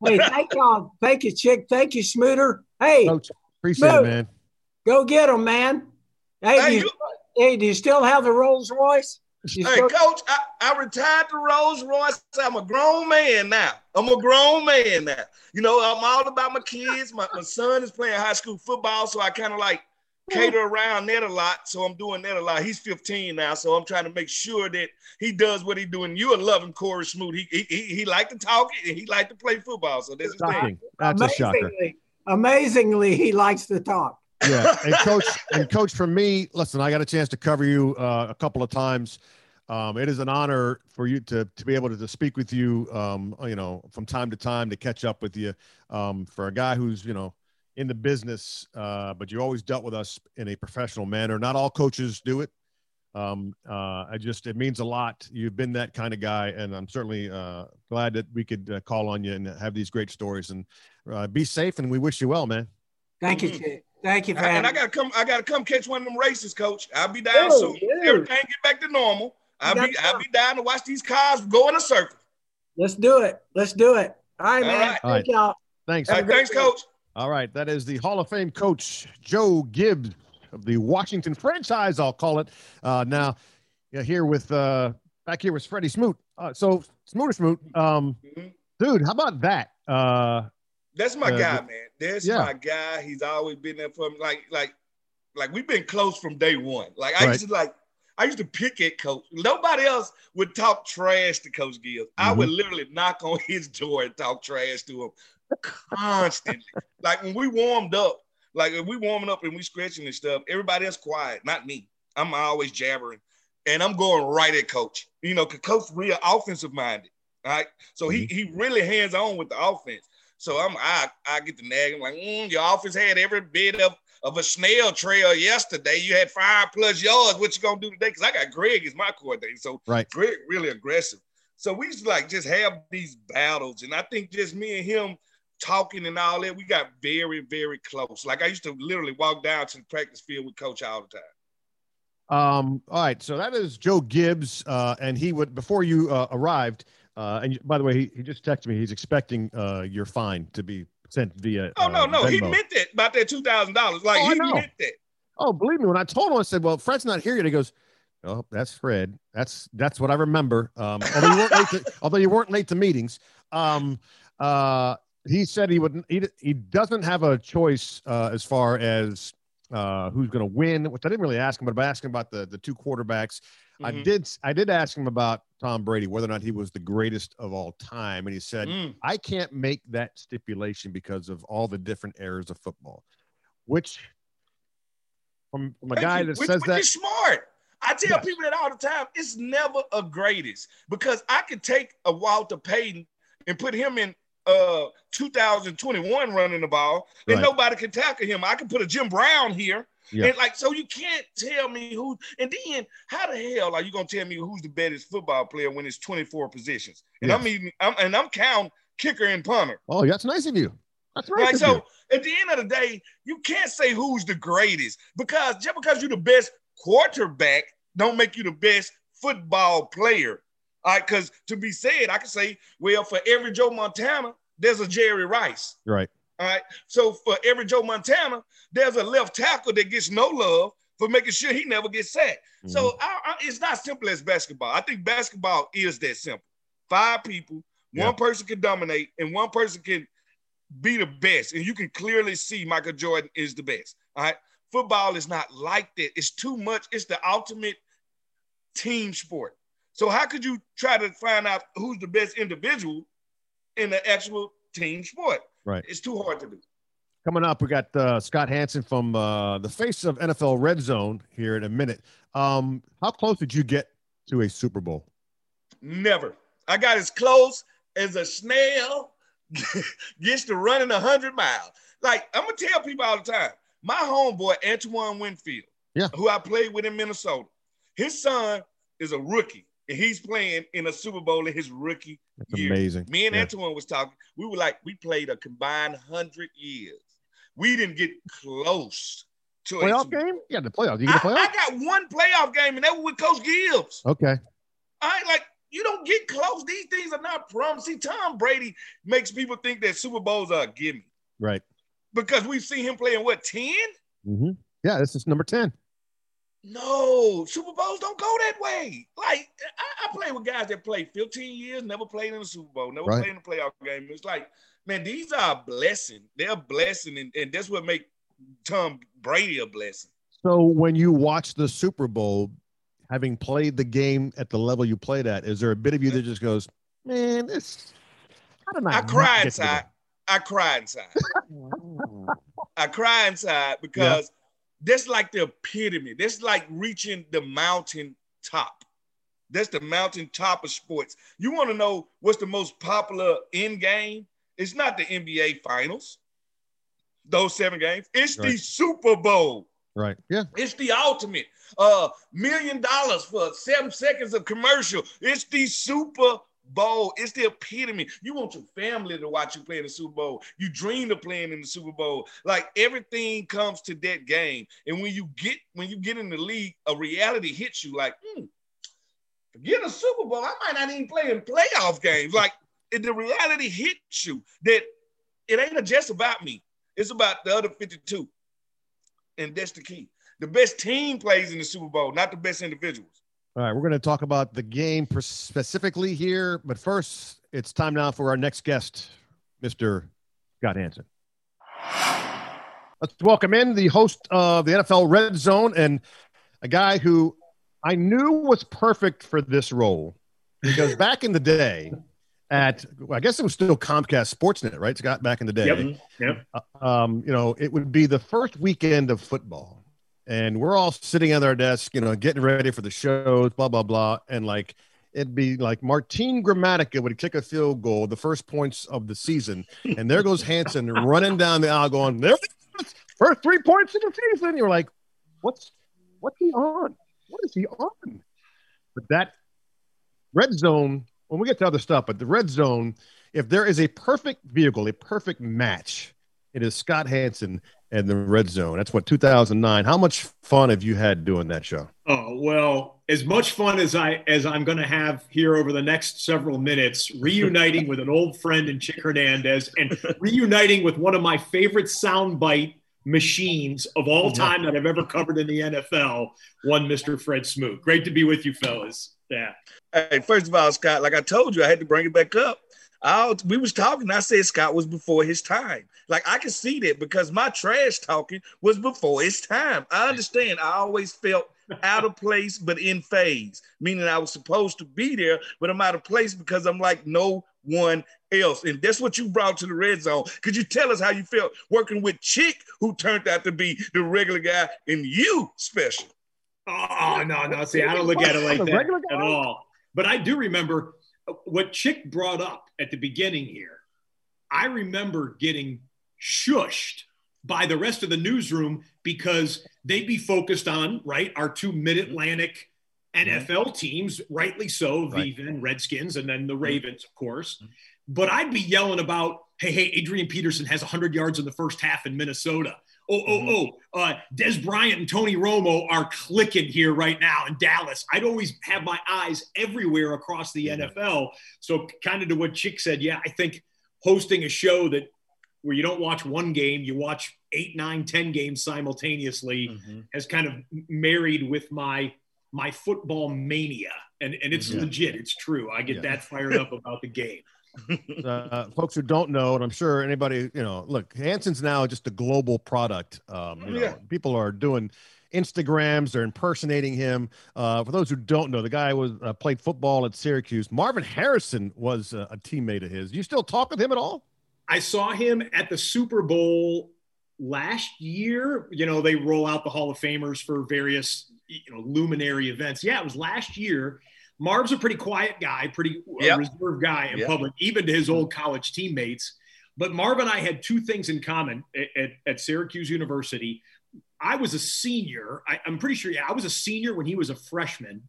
Hey, thank y'all. Thank you, Chick. Thank you, Smooter. Hey,
Coach, appreciate Smoot, it, man.
Go get them, man. Hey, hey, you, you, hey, do you still have the Rolls Royce?
Hey, still- Coach, I, I retired the Rolls Royce. I'm a grown man now. I'm a grown man now. You know, I'm all about my kids. My, my son is playing high school football, so I kind of like cater around that a lot. So I'm doing that a lot. He's 15 now, so I'm trying to make sure that he does what he's doing. You are loving Corey Smoot. He he he, he like to talk and he like to play football. So this is thing.
That's amazingly, a shocker.
Amazingly, he likes to talk.
Yeah, and coach, and coach, for me, listen, I got a chance to cover you uh, a couple of times. Um, it is an honor for you to to be able to, to speak with you. Um, you know, from time to time to catch up with you. Um, for a guy who's you know in the business, uh, but you always dealt with us in a professional manner. Not all coaches do it. Um, uh, I just, it means a lot. You've been that kind of guy, and I'm certainly uh, glad that we could uh, call on you and have these great stories. And uh, be safe, and we wish you well, man.
Thank you, Chick. Thank you,
And I gotta come. I gotta come catch one of them races, Coach. I'll be down soon. Dude. Everything get back to normal. I'll be. I'll be down to watch these cars go in a circle.
Let's do it. Let's do it. All right, All man. Right. Thank
right.
y'all.
Thanks.
thanks, Coach.
All right, that is the Hall of Fame coach Joe Gibbs of the Washington franchise. I'll call it uh, now. Yeah, here with uh, back here with Freddie Smoot. Uh, so Smooter Smoot, um, mm-hmm. dude, how about that? Uh,
That's my uh, guy, man. That's yeah. my guy. He's always been there for me. Like, like, like we've been close from day one. Like I right. used to like I used to pick at Coach. Nobody else would talk trash to Coach Gibbs. I would literally knock on his door and talk trash to him constantly. like when we warmed up, like if we warming up and we stretching and stuff, everybody else quiet, not me. I'm always jabbering, and I'm going right at Coach. You know, Coach real offensive minded. All right, so he he really hands on with the offense. So I'm I I get the nag. I'm like, mm, your office had every bit of of a snail trail yesterday. You had five plus yards. What you gonna do today? Because I got Greg as my coordinator. So
Right.
Greg really aggressive. So we to like just have these battles, and I think just me and him talking and all that, we got very very close. Like I used to literally walk down to the practice field with Coach all the time.
Um, all right, so that is Joe Gibbs, uh, and he would before you uh, arrived. Uh, and by the way, he, he just texted me. He's expecting uh, your fine to be sent via.
Oh no,
uh,
no, he
Venmo.
meant that about that two thousand dollars. Like
Oh,
he meant that.
Oh, believe me, when I told him, I said, "Well, Fred's not here yet." He goes, "Oh, that's Fred. That's that's what I remember." Um, although you weren't late to, although you weren't late to meetings, um, uh, he said he wouldn't. He, he doesn't have a choice uh, as far as uh, who's going to win, which I didn't really ask him, but I asked him about the the two quarterbacks. I
Mhm.
did I did ask him about Tom Brady, whether or not he was the greatest of all time, and he said,
Mm.
I can't make that stipulation because of all the different eras of football, which from, from a guy that
which,
says
which
that,
is smart. I tell
Yes.
people that all the time. It's never a greatest because I could take a Walter Payton and put him in uh 2021 running the ball, and
Right.
nobody can tackle him. I can put a Jim Brown here.
Yeah.
And like, so you can't tell me who, and then how the hell are you gonna tell me who's the best football player when it's 24 positions? And
Yes.
I'm even, I'm, and I'm counting kicker and punter.
oh, that's nice of you. That's
Right.
of
So
you.
at the end of the day, you can't say who's the greatest because just because you're the best quarterback don't make you the best football player. All right, because to be said, I can say, well, for every Joe Montana, there's a Jerry Rice.
Right.
All right. So for every Joe Montana, there's a left tackle that gets no love for making sure he never gets sacked.
Mm-hmm.
So I, I, it's not simple as basketball. I think basketball is that simple. Five people,
Yeah.
one person can dominate, and one person can be the best. And you can clearly see Michael Jordan is the best. All right. Football is not like that. It's too much. It's the ultimate team sport. So how could you try to find out who's the best individual in the actual team sport?
Right.
It's too hard to do.
Coming up, we got uh, Scott Hansen from uh, the face of NFL Red Zone here in a minute. Um, how close did you get to a Super Bowl?
Never. I got as close as a snail gets to running 100 miles. Like, I'm going to tell people all the time my homeboy, Antoine Winfield,
Yeah.
who I played with in Minnesota, his son is a rookie, and he's playing in a Super Bowl in his rookie
That's
year.
amazing.
Me and
Yeah.
Antoine was talking. We were like, we played a combined 100 years. We didn't get close to a
Playoff game? Yeah, the playoff. You get a
I,
playoff?
I got one playoff game, and that was with Coach Gibbs.
okay.
I like you don't get close. These things are not promised. See, Tom Brady makes people think that Super Bowls are a gimme
Right.
because we've seen him playing what 10?
hmm Yeah, this is number 10.
No, Super Bowls don't go that way. Like I, I play with guys that play 15 years, never played in a Super Bowl, never
Right.
played in a playoff game. It's like, man, these are a blessing. They're a blessing, and, and that's what make Tom Brady a blessing.
So when you watch the Super Bowl, having played the game at the level you played at, is there a bit of you that just goes, man, this, how did I,
I
not
cry
get to the
inside. I cry inside. I cry inside because that's like the epitome. That's like reaching the mountain top. That's the mountain top of sports. You want to know what's the most popular in game? It's not the NBA finals, those seven games. It's the Super Bowl.
Right. Yeah.
It's the ultimate. Uh, million dollars for seven seconds of commercial. It's the Super Bowl. It's the epitome. You want your family to watch you play in the Super Bowl. You dream of playing in the Super Bowl. Like everything comes to that game. And when you get when you get in the league, a reality hits you. Like, hmm, forget a Super Bowl. I might not even play in playoff games. Like the reality hits you that it ain't just about me. It's about the other 52. And that's the key. The best team plays in the Super Bowl, not the best individuals.
All right, we're going to talk about the game specifically here, but first, it's time now for our next guest, Mr. Scott Hansen. Let's welcome in the host of the NFL Red Zone and a guy who I knew was perfect for this role because back in the day, at I guess it was still Comcast Sportsnet, right, Scott? Back in the day,
Yep. Yep.
uh, um, you know, it would be the first weekend of football, and we're all sitting at our desk, you know, getting ready for the shows, blah blah blah, and like it'd be like Martin Gramatica would kick a field goal, the first points of the season, and there goes Hansen running down the aisle, going, "There, first three points of the season." You're like, "What's what's he on? What is he on?" But that red zone, when we get to other stuff, but the red zone, if there is a perfect vehicle, a perfect match, it is Scott Hansen and the red zone. That's what 2009. How much fun have you had doing that show?
Oh well, as much fun as I as I'm going to have here over the next several minutes, reuniting with an old friend in Chick Hernandez, and reuniting with one of my favorite soundbite machines of all time that I've ever covered in the NFL, one Mr. Fred Smoot. Great to be with you, fellas. Yeah.
Hey, first of all, Scott, like I told you, I had to bring it back up. I, we was talking. I said Scott was before his time. Like I can see that because my trash talking was before his time. I understand. I always felt out of place, but in phase, meaning I was supposed to be there, but I'm out of place because I'm like no one else. And that's what you brought to the red zone. Could you tell us how you felt working with Chick, who turned out to be the regular guy, and you special?
Oh no, no. See, I don't look at it like that at all. But I do remember what Chick brought up at the beginning here. I remember getting shushed by the rest of the newsroom because they'd be focused on right our two mid-Atlantic mm-hmm. NFL teams, rightly so,
Right.
Viva and Redskins, and then the mm-hmm. Ravens, of course. Mm-hmm. But I'd be yelling about, hey, hey, Adrian Peterson has 100 yards in the first half in Minnesota. Oh, oh, mm-hmm. oh, uh, Dez Bryant and Tony Romo are clicking here right now in Dallas. I'd always have my eyes everywhere across the mm-hmm. NFL. So, kind of to what Chick said, yeah, I think hosting a show that where you don't watch one game, you watch eight, nine, ten games simultaneously mm-hmm. has kind of married with my my football mania. And, and it's
Yeah.
legit. It's true. I get
Yeah.
that fired up about the game.
uh, folks who don't know, and I'm sure anybody, you know, look, Hansen's now just a global product. Um, you know,
Yeah.
people are doing Instagrams, they're impersonating him. Uh, for those who don't know, the guy was uh, played football at Syracuse. Marvin Harrison was uh, a teammate of his. You still talk with him at all?
I saw him at the Super Bowl last year. You know, they roll out the Hall of Famers for various, you know, luminary events. Yeah, it was last year. Marv's a pretty quiet guy, pretty uh,
Yep.
reserved guy in
Yep.
public, even to his old college teammates. But Marv and I had two things in common at, at, at Syracuse University. I was a senior. I, I'm pretty sure, yeah, I was a senior when he was a freshman.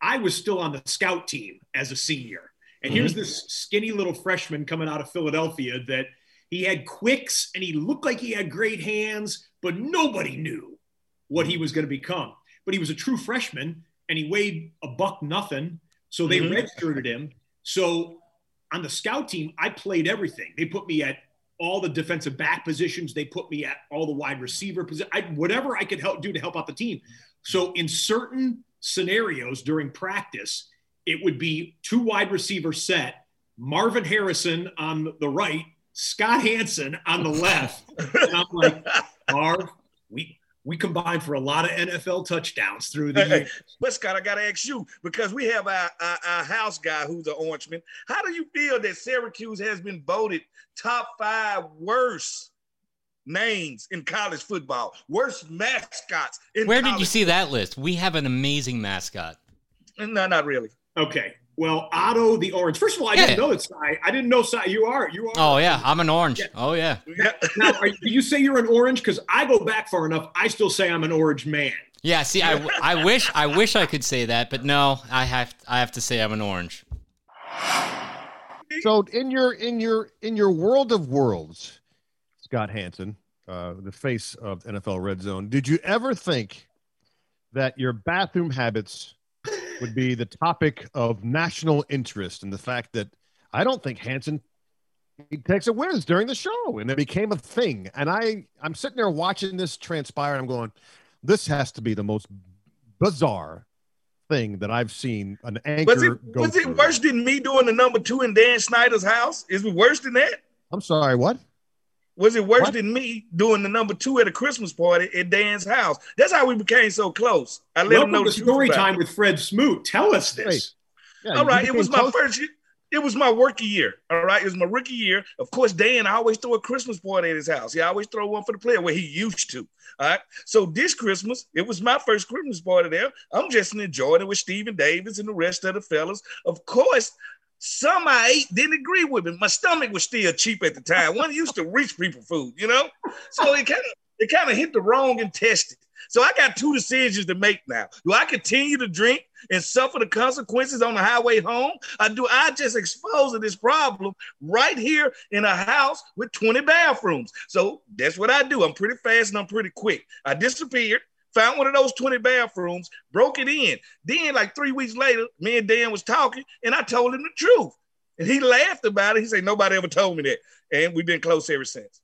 I was still on the scout team as a senior. And here's this skinny little freshman coming out of Philadelphia that he had quicks and he looked like he had great hands, but nobody knew what he was going to become. But he was a true freshman and he weighed a buck nothing. So they
Mhm.
redshirted him. So on the scout team, I played everything. They put me at all the defensive back positions. They put me at all the wide receiver positions. I, whatever I could help do to help out the team. So in certain scenarios during practice, it would be two wide receiver set, Marvin Harrison on the right, Scott Hansen on the left. and I'm like, Marv, we we combined for a lot of NFL touchdowns through the
Hey, hey,
year.
But Scott, I gotta ask you because we have our, our, our house guy who's an Orangeman. How do you feel that Syracuse has been voted top five worst names in college football, worst mascots in
Where did you
college-
see that list? We have an amazing mascot.
No, not really.
Okay. Well, Otto the Orange. First of all, I
Yeah.
didn't know that. Cy. I didn't know Cy. You are. You are.
Oh yeah, I'm an orange.
Yeah.
Oh yeah.
Now, are, do you say you're an orange? Because I go back far enough. I still say I'm an orange man.
Yeah, see, I, I wish I wish I could say that, but no, I have I have to say I'm an orange.
So in your in your in your world of worlds, Scott Hansen, uh, the face of NFL Red Zone, did you ever think that your bathroom habits would be the topic of national interest and the fact that I don't think Hansen he takes a whiz during the show and it became a thing. And I I'm sitting there watching this transpire and I'm going, this has to be the most bizarre thing that I've seen an anchor
Was it was it worse than me doing the number two in Dan Snyder's house? Is it worse than that?
I'm sorry, what?
Was it worse
What?
than me doing the number two at a Christmas party at Dan's house? That's how we became so close. I let him know the
story
about it.
time with Fred Smoot. Tell us this.
Yeah,
All
you
right, it was my first year. It was my rookie year. All right, it was my rookie year. Of course, Dan, I always throw a Christmas party at his house. He always throw one for the player where he used to. All right. So this Christmas, it was my first Christmas party there. I'm just enjoying it with Stephen Davis and the rest of the fellas. Of course, some I ate didn't agree with me. My stomach was still cheap at the time. One used to rich people food, you know? So it kind of it kind of hit the wrong intestine. So I got two decisions to make now. Do I continue to drink and suffer the consequences on the highway home? Or do I just expose to this problem right here in a house with 20 bathrooms? So that's what I do. I'm pretty fast and I'm pretty quick. I disappeared, found one of those 20 bathrooms, broke it in. Then, like three weeks later, me and Dan was talking, and I told him the truth. And he laughed about it. He said, Nobody ever told me that. And we've been close ever since.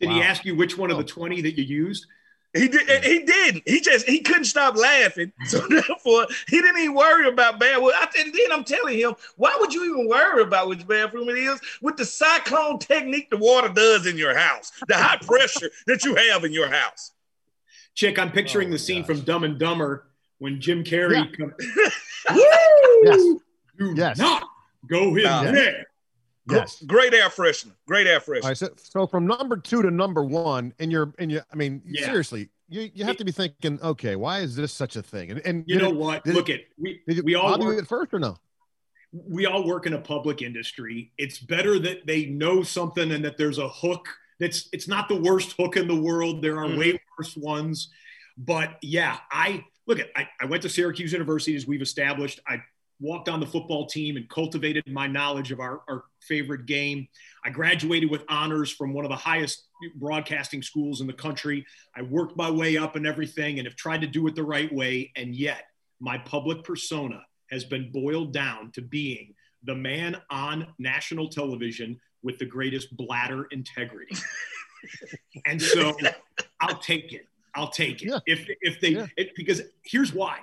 Did he ask you which one of the 20 that you used?
He did. He didn't. He just he couldn't stop laughing. So therefore, he didn't even worry about bad. Well, I, and then I'm telling him, why would you even worry about which bathroom it is with the cyclone technique the water does in your house, the high pressure that you have in your house.
Chick, I'm picturing
Oh,
the scene
gosh.
from Dumb and Dumber when Jim Carrey
Yeah.
comes.
Yes.
Do
Yes.
not go in
No.
there.
Yes.
Great air freshener. Great air freshener.
All right, so, so from number two to number one, and you're and you, I mean,
Yeah.
seriously, you, you have to be thinking, okay, why is this such a thing? And and
You know
it-
what? Look
it-
at we
did it
we all work,
at first or no?
we all work in a public industry. It's better that they know something and that there's a hook. That's it's not the worst hook in the world. There are
Mhm.
way worse ones. But yeah, I look at I, I went to Syracuse University as we've established. I walked on the football team and cultivated my knowledge of our, our favorite game. I graduated with honors from one of the highest broadcasting schools in the country. I worked my way up and everything and have tried to do it the right way. And yet, my public persona has been boiled down to being the man on national television with the greatest bladder integrity. and so I'll take it. I'll take it.
Yeah.
If if they
Yeah.
it, because here's why.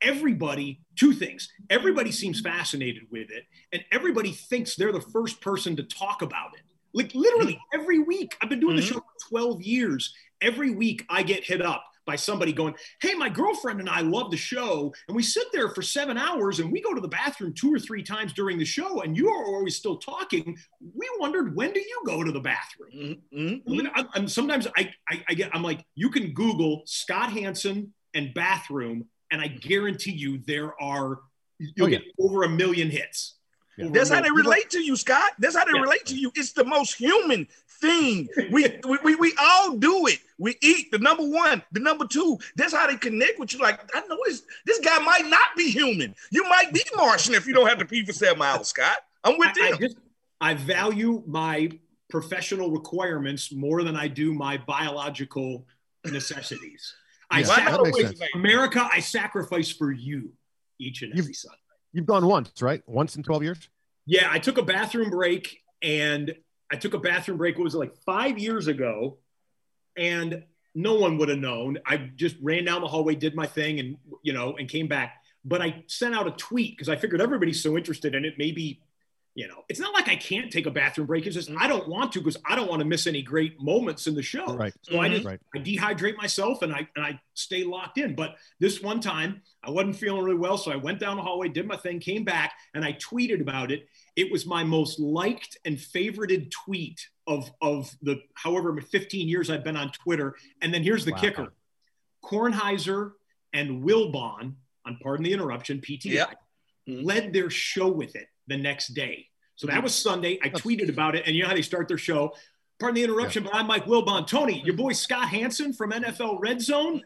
Everybody, two things. Everybody seems fascinated with it, and everybody thinks they're the first person to talk about it. Like literally every week. I've been doing the
Mhm.
show for 12 years. Every week I get hit up by somebody going, Hey, my girlfriend and I love the show. And we sit there for seven hours and we go to the bathroom two or three times during the show, and you are always still talking. We wondered, when do you go to the bathroom?
Mhm, mhm,
I I'm, I'm- sometimes I, I, I get, I'm like, you can Google Scott Hansen and bathroom, and I guarantee you there are, you'll
Oh, yeah.
get over a million hits.
Yeah.
That's how they relate to you, Scott. That's how they
Yeah.
relate to you. It's the most human thing. We, we, we, we all do it. We eat the number one, the number two. That's how they connect with you. Like, I know this, this guy might not be human. You might be Martian if you don't have to pee for seven miles, Scott. I'm with you.
I just I value my professional requirements more than I do my biological necessities. I
Yeah,
Why
that makes sense.
America, I sacrifice for you each and
You've-
every Sunday.
You've gone once, right? Once in 12 years?
Yeah, I took a bathroom break and I took a bathroom break. What was it like five years ago? And no one would have known. I just ran down the hallway, did my thing, and you know, and came back. But I sent out a tweet because I figured everybody's so interested in it. Maybe, you know, it's not like I can't take a bathroom break. It's just I don't want to because I don't want to miss any great moments in the show.
Right.
So I
Mhm.
just
Right.
I dehydrate myself and I and I stay locked in. But this one time I wasn't feeling really well, so I went down the hallway, did my thing, came back, and I tweeted about it. It was my most liked and favorited tweet of of the however 15 years I've been on Twitter. And then here's the
Wow.
kicker: Kornheiser and Wilbon on Pardon the Interruption (PTI)
Yep. Mhm.
led their show with it the next day. So
Mm-hmm.
that was Sunday. I tweeted about it, and you know how they start their show. Pardon the interruption, but I'm Mike Wilbon. Tony, your boy Scott Hansen from NFL Red Zone.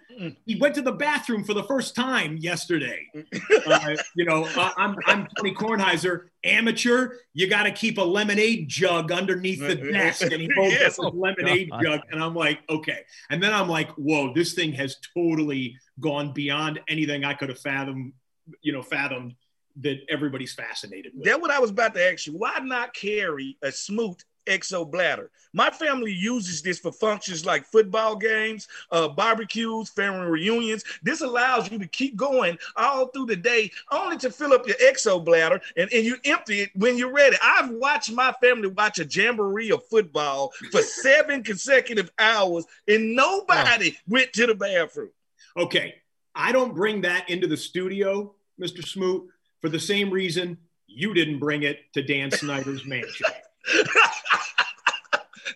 He went to the bathroom for the first time yesterday. Uh, you know, uh, I'm I'm Tony Kornheiser, amateur. You got to keep a lemonade jug underneath the desk, and he holds
Yes.
up his lemonade
God.
jug, and I'm like, okay. And then I'm like, whoa, this thing has totally gone beyond anything I could have fathomed. You know, fathomed that everybody's fascinated with.
That's what I was about to ask you. Why not carry a smoot exobladder. My family uses this for functions like football games, uh, barbecues, family reunions. This allows you to keep going all through the day, only to fill up your exobladder and, and you empty it when you're ready. I've watched my family watch a jamboree of football for seven consecutive hours, and nobody went to the bathroom.
Okay, I don't bring that into the studio, Mr. Smoot, for the same reason you didn't bring it to Dan Snyder's mansion.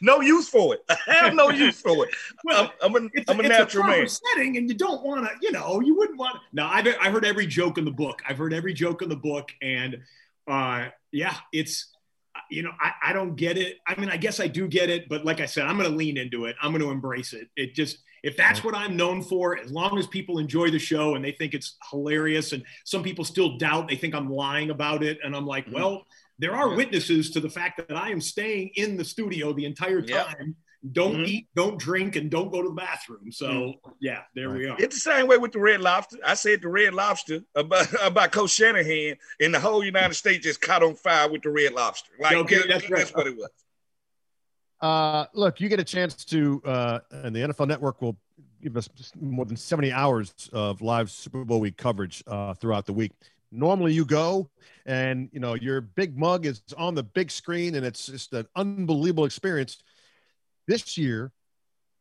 no use for it. I have no use for it.
Well,
I'm, I'm a,
it's,
I'm a
it's
natural
proper
man.
setting, and you don't want to, you know, you wouldn't want. No, I've, I heard every joke in the book. I've heard every joke in the book, and uh, yeah, it's, you know, I, I don't get it. I mean, I guess I do get it, but like I said, I'm going to lean into it. I'm going to embrace it. It just, if that's what I'm known for, as long as people enjoy the show and they think it's hilarious, and some people still doubt, they think I'm lying about it, and I'm like,
Mhm.
well, there are
Yeah.
witnesses to the fact that I am staying in the studio the entire
Yeah.
time. Don't
Mhm.
eat, don't drink, and don't go to the bathroom. So yeah, there we are.
It's the same way with the Red Lobster. I said the Red Lobster about, about Coach Shanahan, and the whole United States just caught on fire with the Red Lobster. Like
Okay,
that's,
that's right.
what it was.
Uh, look, you get a chance to, uh, and the NFL Network will give us more than 70 hours of live Super Bowl week coverage uh, throughout the week. Normally, you go and you know your big mug is on the big screen, and it's just an unbelievable experience. This year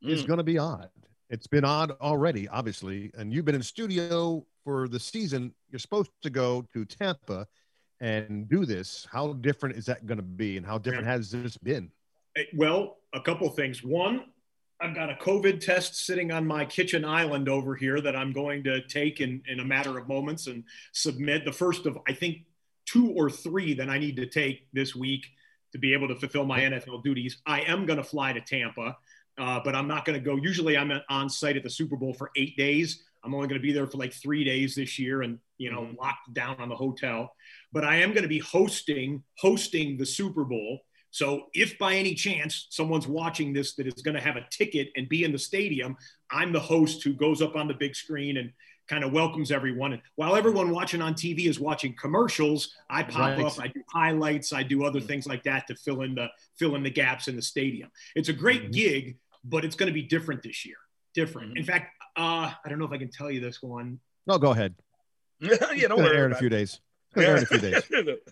is
Mm.
going to be odd. It's been odd already, obviously, and you've been in studio for the season. You're supposed to go to Tampa and do this. How different is that going to be, and how different has this been?
Well, a couple things. One, I've got a COVID test sitting on my kitchen island over here that I'm going to take in, in a matter of moments and submit. The first of, I think, two or three that I need to take this week to be able to fulfill my NFL duties. I am going to fly to Tampa, uh, but I'm not going to go. Usually I'm on site at the Super Bowl for eight days. I'm only going to be there for like three days this year and, you know, locked down on the hotel. But I am going to be hosting hosting the Super Bowl. So if by any chance someone's watching this that is going to have a ticket and be in the stadium, I'm the host who goes up on the big screen and kind of welcomes everyone. And while everyone watching on TV is watching commercials, I pop
Right.
up, I do highlights, I do other things like that to fill in the fill in the gaps in the stadium. It's a great
Mhm.
gig, but it's going to be different this year. Different.
Mhm.
In fact, uh, I don't know if I can tell you this one.
No, go ahead.
yeah,
It's
don't
going to
worry
air in a few days. It's air in a few days.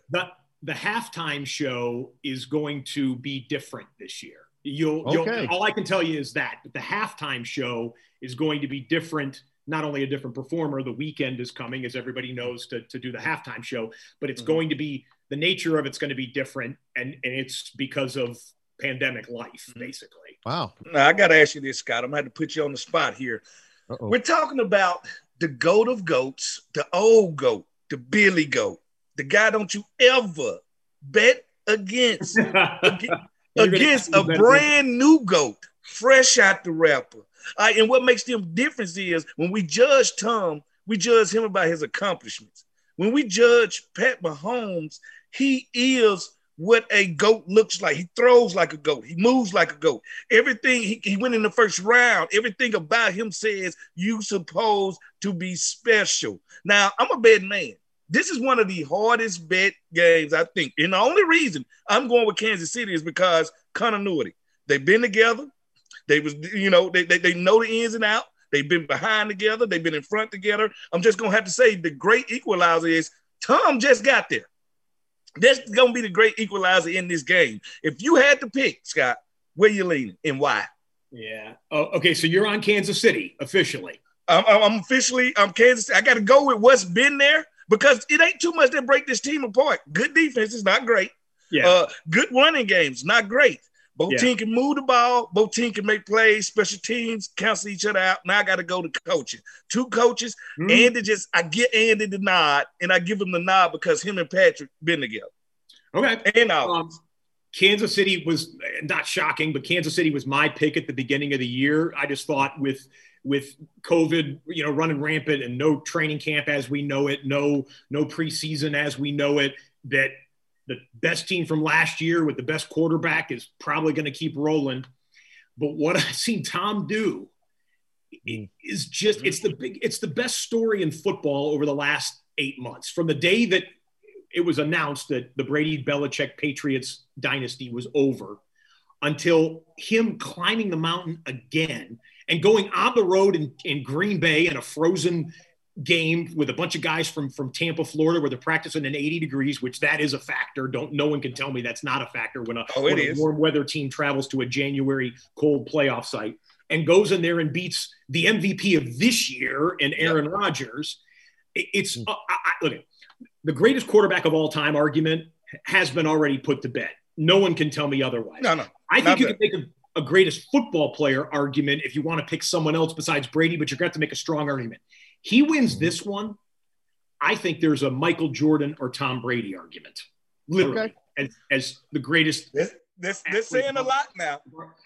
the the halftime show is going to be different this year. You'll, you'll all I can tell you is that, but the halftime show is going to be different. Not only a different performer, the Weeknd is coming, as everybody knows, to, to do the halftime show, but it's
Mhm.
going to be the nature of it's going to be different, and, and it's because of pandemic life,
Mhm.
basically.
Wow.
Now I got to ask you this, Scott. I'm going to put you on the spot here.
Uh-oh.
We're talking about the goat of goats, the old goat, the Billy goat, the guy don't you ever bet against
You're
against a brand new goat, fresh out the wrapper. Uh, and what makes them difference is when we judge Tom, we judge him about his accomplishments. When we judge Pat Mahomes, he is what a goat looks like. He throws like a goat. He moves like a goat. Everything he, he went in the first round. Everything about him says you supposed to be special. Now I'm a bad man. This is one of the hardest bet games I think, and the only reason I'm going with Kansas City is because continuity. They've been together. They was you know they they, they know the ins and out. They've been behind together. They've been in front together. I'm just gonna have to say the great equalizer is Tom just got there. That's gonna be the great equalizer in this game. If you had to pick, Scott, where you leaning and why?
Yeah. Oh, okay. So you're on Kansas City officially.
I'm, I'm officially I'm Kansas. I got to go with what's been there because it ain't too much that break this team apart. Good defense is not great.
Yeah.
Uh, good running games, not great. Both
Yeah.
teams can move the ball. Both teams can make plays. Special teams cancel each other out. Now I got to go to coaching. Two coaches.
Hmm.
Andy just I get Andy the nod, and I give him the nod because him and Patrick been together.
okay.
And all.
Um, Kansas City was not shocking, but Kansas City was my pick at the beginning of the year. I just thought with with COVID, you know, running rampant and no training camp as we know it, no no preseason as we know it, that the best team from last year with the best quarterback is probably going to keep rolling. But what I've seen Tom do mm-hmm. is just it's the big it's the best story in football over the last eight months. From the day that it was announced that the Brady Belichick Patriots dynasty was over, until him climbing the mountain again and going on the road in, in Green Bay in a frozen game with a bunch of guys from from Tampa, Florida, where they're practicing in 80 degrees, which that is a factor. Don't no one can tell me that's not a factor when a,
Oh,
when a warm weather team travels to a January cold playoff site and goes in there and beats the MVP of this year and Aaron Rodgers. It- It's
Hmm.
uh, I, look the greatest quarterback of all time argument has been already put to bed. No one can tell me otherwise.
No, no.
I think you can make a, a greatest football player argument if you want to pick someone else besides Brady, but you're going to have to make a strong argument. He wins mm-hmm. this one. I think there's a Michael Jordan or Tom Brady argument, literally,
Okay.
as, as the greatest.
This this this saying a lot now.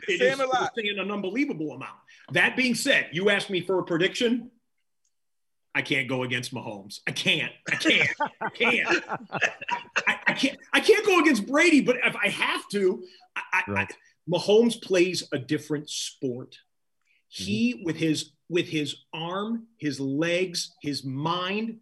It
saying
is
a lot.
saying an unbelievable amount. That being said, you asked me for a prediction. I can't go against Mahomes. I can't. I can't. I can't. I, I can't. I can't go against Brady. But if I have to, I, I,
Right.
I, Mahomes plays a different sport. He mm-hmm. with his with his arm, his legs, his mind,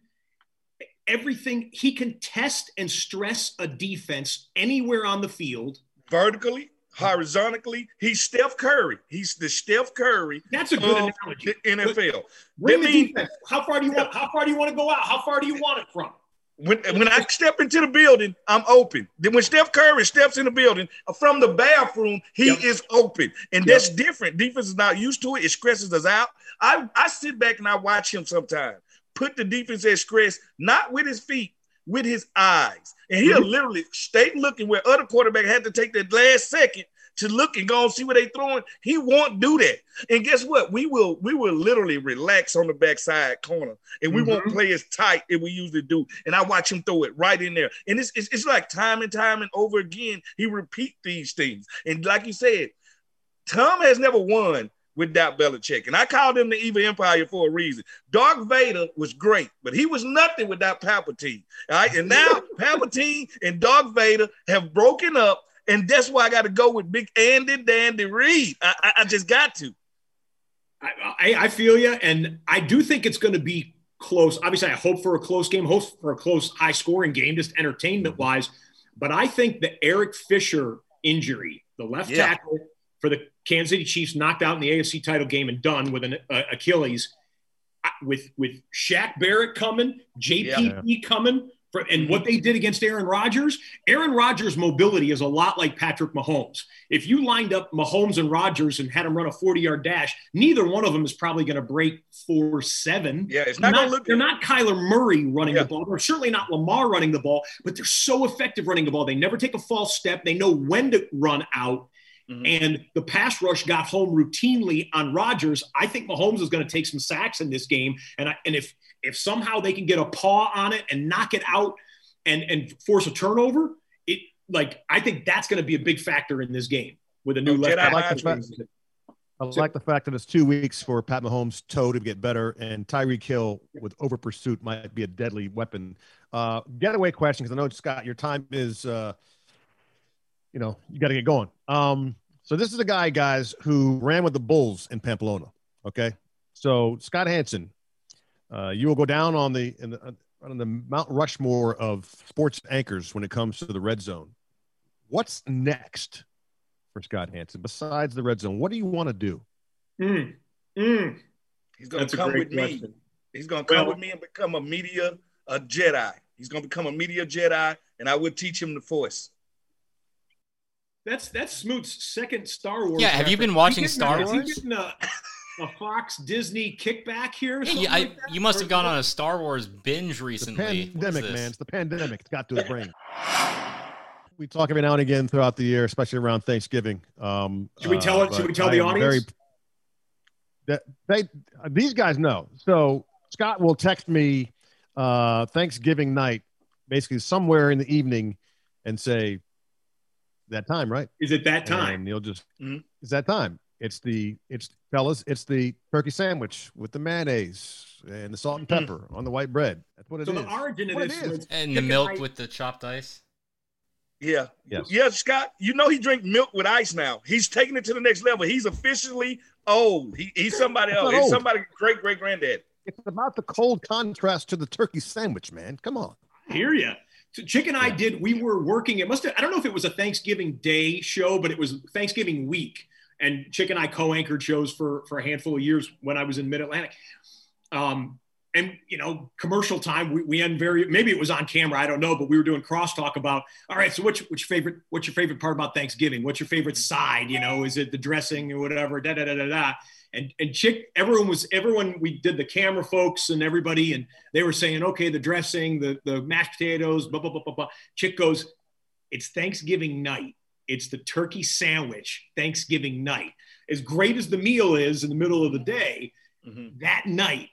everything he can test and stress a defense anywhere on the field.
Vertically, horizontally, he's Steph Curry. He's the Steph Curry
That's a good analogy.
the NFL.
Bring the
mean-
defense. How far do you want? How far do you want to go out? How far do you want it from?
When, when I step into the building, I'm open. Then when Steph Curry steps in the building uh, from the bathroom, he
Yep.
is open. And
Yep.
that's different. Defense is not used to it. It stresses us out. I, I sit back and I watch him sometimes. Put the defense at stress, not with his feet, with his eyes. And he'll literally stay looking where other quarterback had to take that last second to look and go and see what they throwing. He won't do that. And guess what? We will we will literally relax on the backside corner and we won't
Mhm.
play as tight as we usually do. And I watch him throw it right in there. And it's, it's, it's like time and time and over again, he repeat these things. And like you said, Tom has never won without Belichick. And I called him the evil empire for a reason. Darth Vader was great, but he was nothing without Palpatine. All right. And now Palpatine and Darth Vader have broken up. And that's why I got to go with Big Andy Dandy Reid. I, I, I just got to.
I, I, feel you, and I do think it's going to be close. Obviously, I hope for a close game, hope for a close, high scoring game, just entertainment wise. But I think the Eric Fisher injury, the left
Yeah.
tackle for the Kansas City Chiefs, knocked out in the AFC title game and done with an uh, Achilles, with with Shaq Barrett coming, JPP coming. For, and what they did against Aaron Rodgers, Aaron Rodgers' mobility is a lot like Patrick Mahomes. If you lined up Mahomes and Rodgers and had them run a 40 yard dash, neither one of them is probably going to break 4 7.
Yeah, it's not,
not, they're not Kyler Murray running
Yeah.
the ball. They're certainly not Lamar running the ball, but they're so effective running the ball. They never take a false step. They know when to run out.
Mhm.
And the pass rush got home routinely on Rodgers. I think Mahomes is going to take some sacks in this game. And I, and if if somehow they can get a paw on it and knock it out and and force a turnover, it like I think that's going to be a big factor in this game with a new
Oh,
left.
Jedi
tackle.
like the fact- I like the fact that it's two weeks for Pat Mahomes' toe to get better, and Tyreek Hill with over pursuit might be a deadly weapon. Uh, getaway question, because I know Scott, your time is, uh, you know, you got to get going. Um, so this is a guy, guys, who ran with the Bulls in Pamplona. Okay, so Scott Hansen, uh, you will go down on the in the on the Mount Rushmore of sports anchors when it comes to the red zone. What's next for Scott Hansen besides the red zone? What do you want to do?
Mm, mm.
He's gonna
That's
come
great
with me. He's gonna come
Well-
with me and become a media a Jedi. He's gonna become a media Jedi, and I would teach him the Force.
That's that's Smoot's second Star Wars.
Yeah, have you been
reference.
watching
Is he
Star
getting-
Wars?
Is he getting a, a Fox Disney kickback here?
Yeah, you, I,
like
you must have gone on a Star Wars binge recently. What is
pandemic, man. It's the pandemic. It's got to his brain. We talk every now and again throughout the year, especially around Thanksgiving. Um,
Should we tell it-
uh,
should we tell
I
the
am
audience?
that they these guys know. So Scott will text me uh, Thanksgiving night, basically somewhere in the evening, and say that time, right?
Is it that time?
And you'll just
Mhm.
it's that time. It's the it's fellas, it's the turkey sandwich with the mayonnaise and the salt and
Mhm.
pepper on the white bread. That's what it
so
is.
the origin of this
is.
And the milk
ice-
with the chopped ice.
Yeah.
Yes.
Yeah, Scott, you know he drink milk with ice now. He's taking it to the next level. He's officially old. He, he's somebody else. He's somebody great great granddad.
It's about the cold contrast to the turkey sandwich, man. Come on.
hear you. So Chick and I did. We were working. It must. Have, I don't know if it was a Thanksgiving Day show, but it was Thanksgiving week. And Chick and I co-anchored shows for for a handful of years when I was in Mid Atlantic. Um, and you know, commercial time. We, we end very. Maybe it was on camera. I don't know, but we were doing crosstalk about. All right. So what's what's your favorite? What's your favorite part about Thanksgiving? What's your favorite side? You know, is it the dressing or whatever? Da da da da da and and chick everyone was everyone we did the camera folks and everybody and they were saying okay the dressing the the mashed potatoes blah blah blah blah blah chick goes it's thanksgiving night it's the turkey sandwich thanksgiving night as great as the meal is in the middle of the day mm-hmm. that night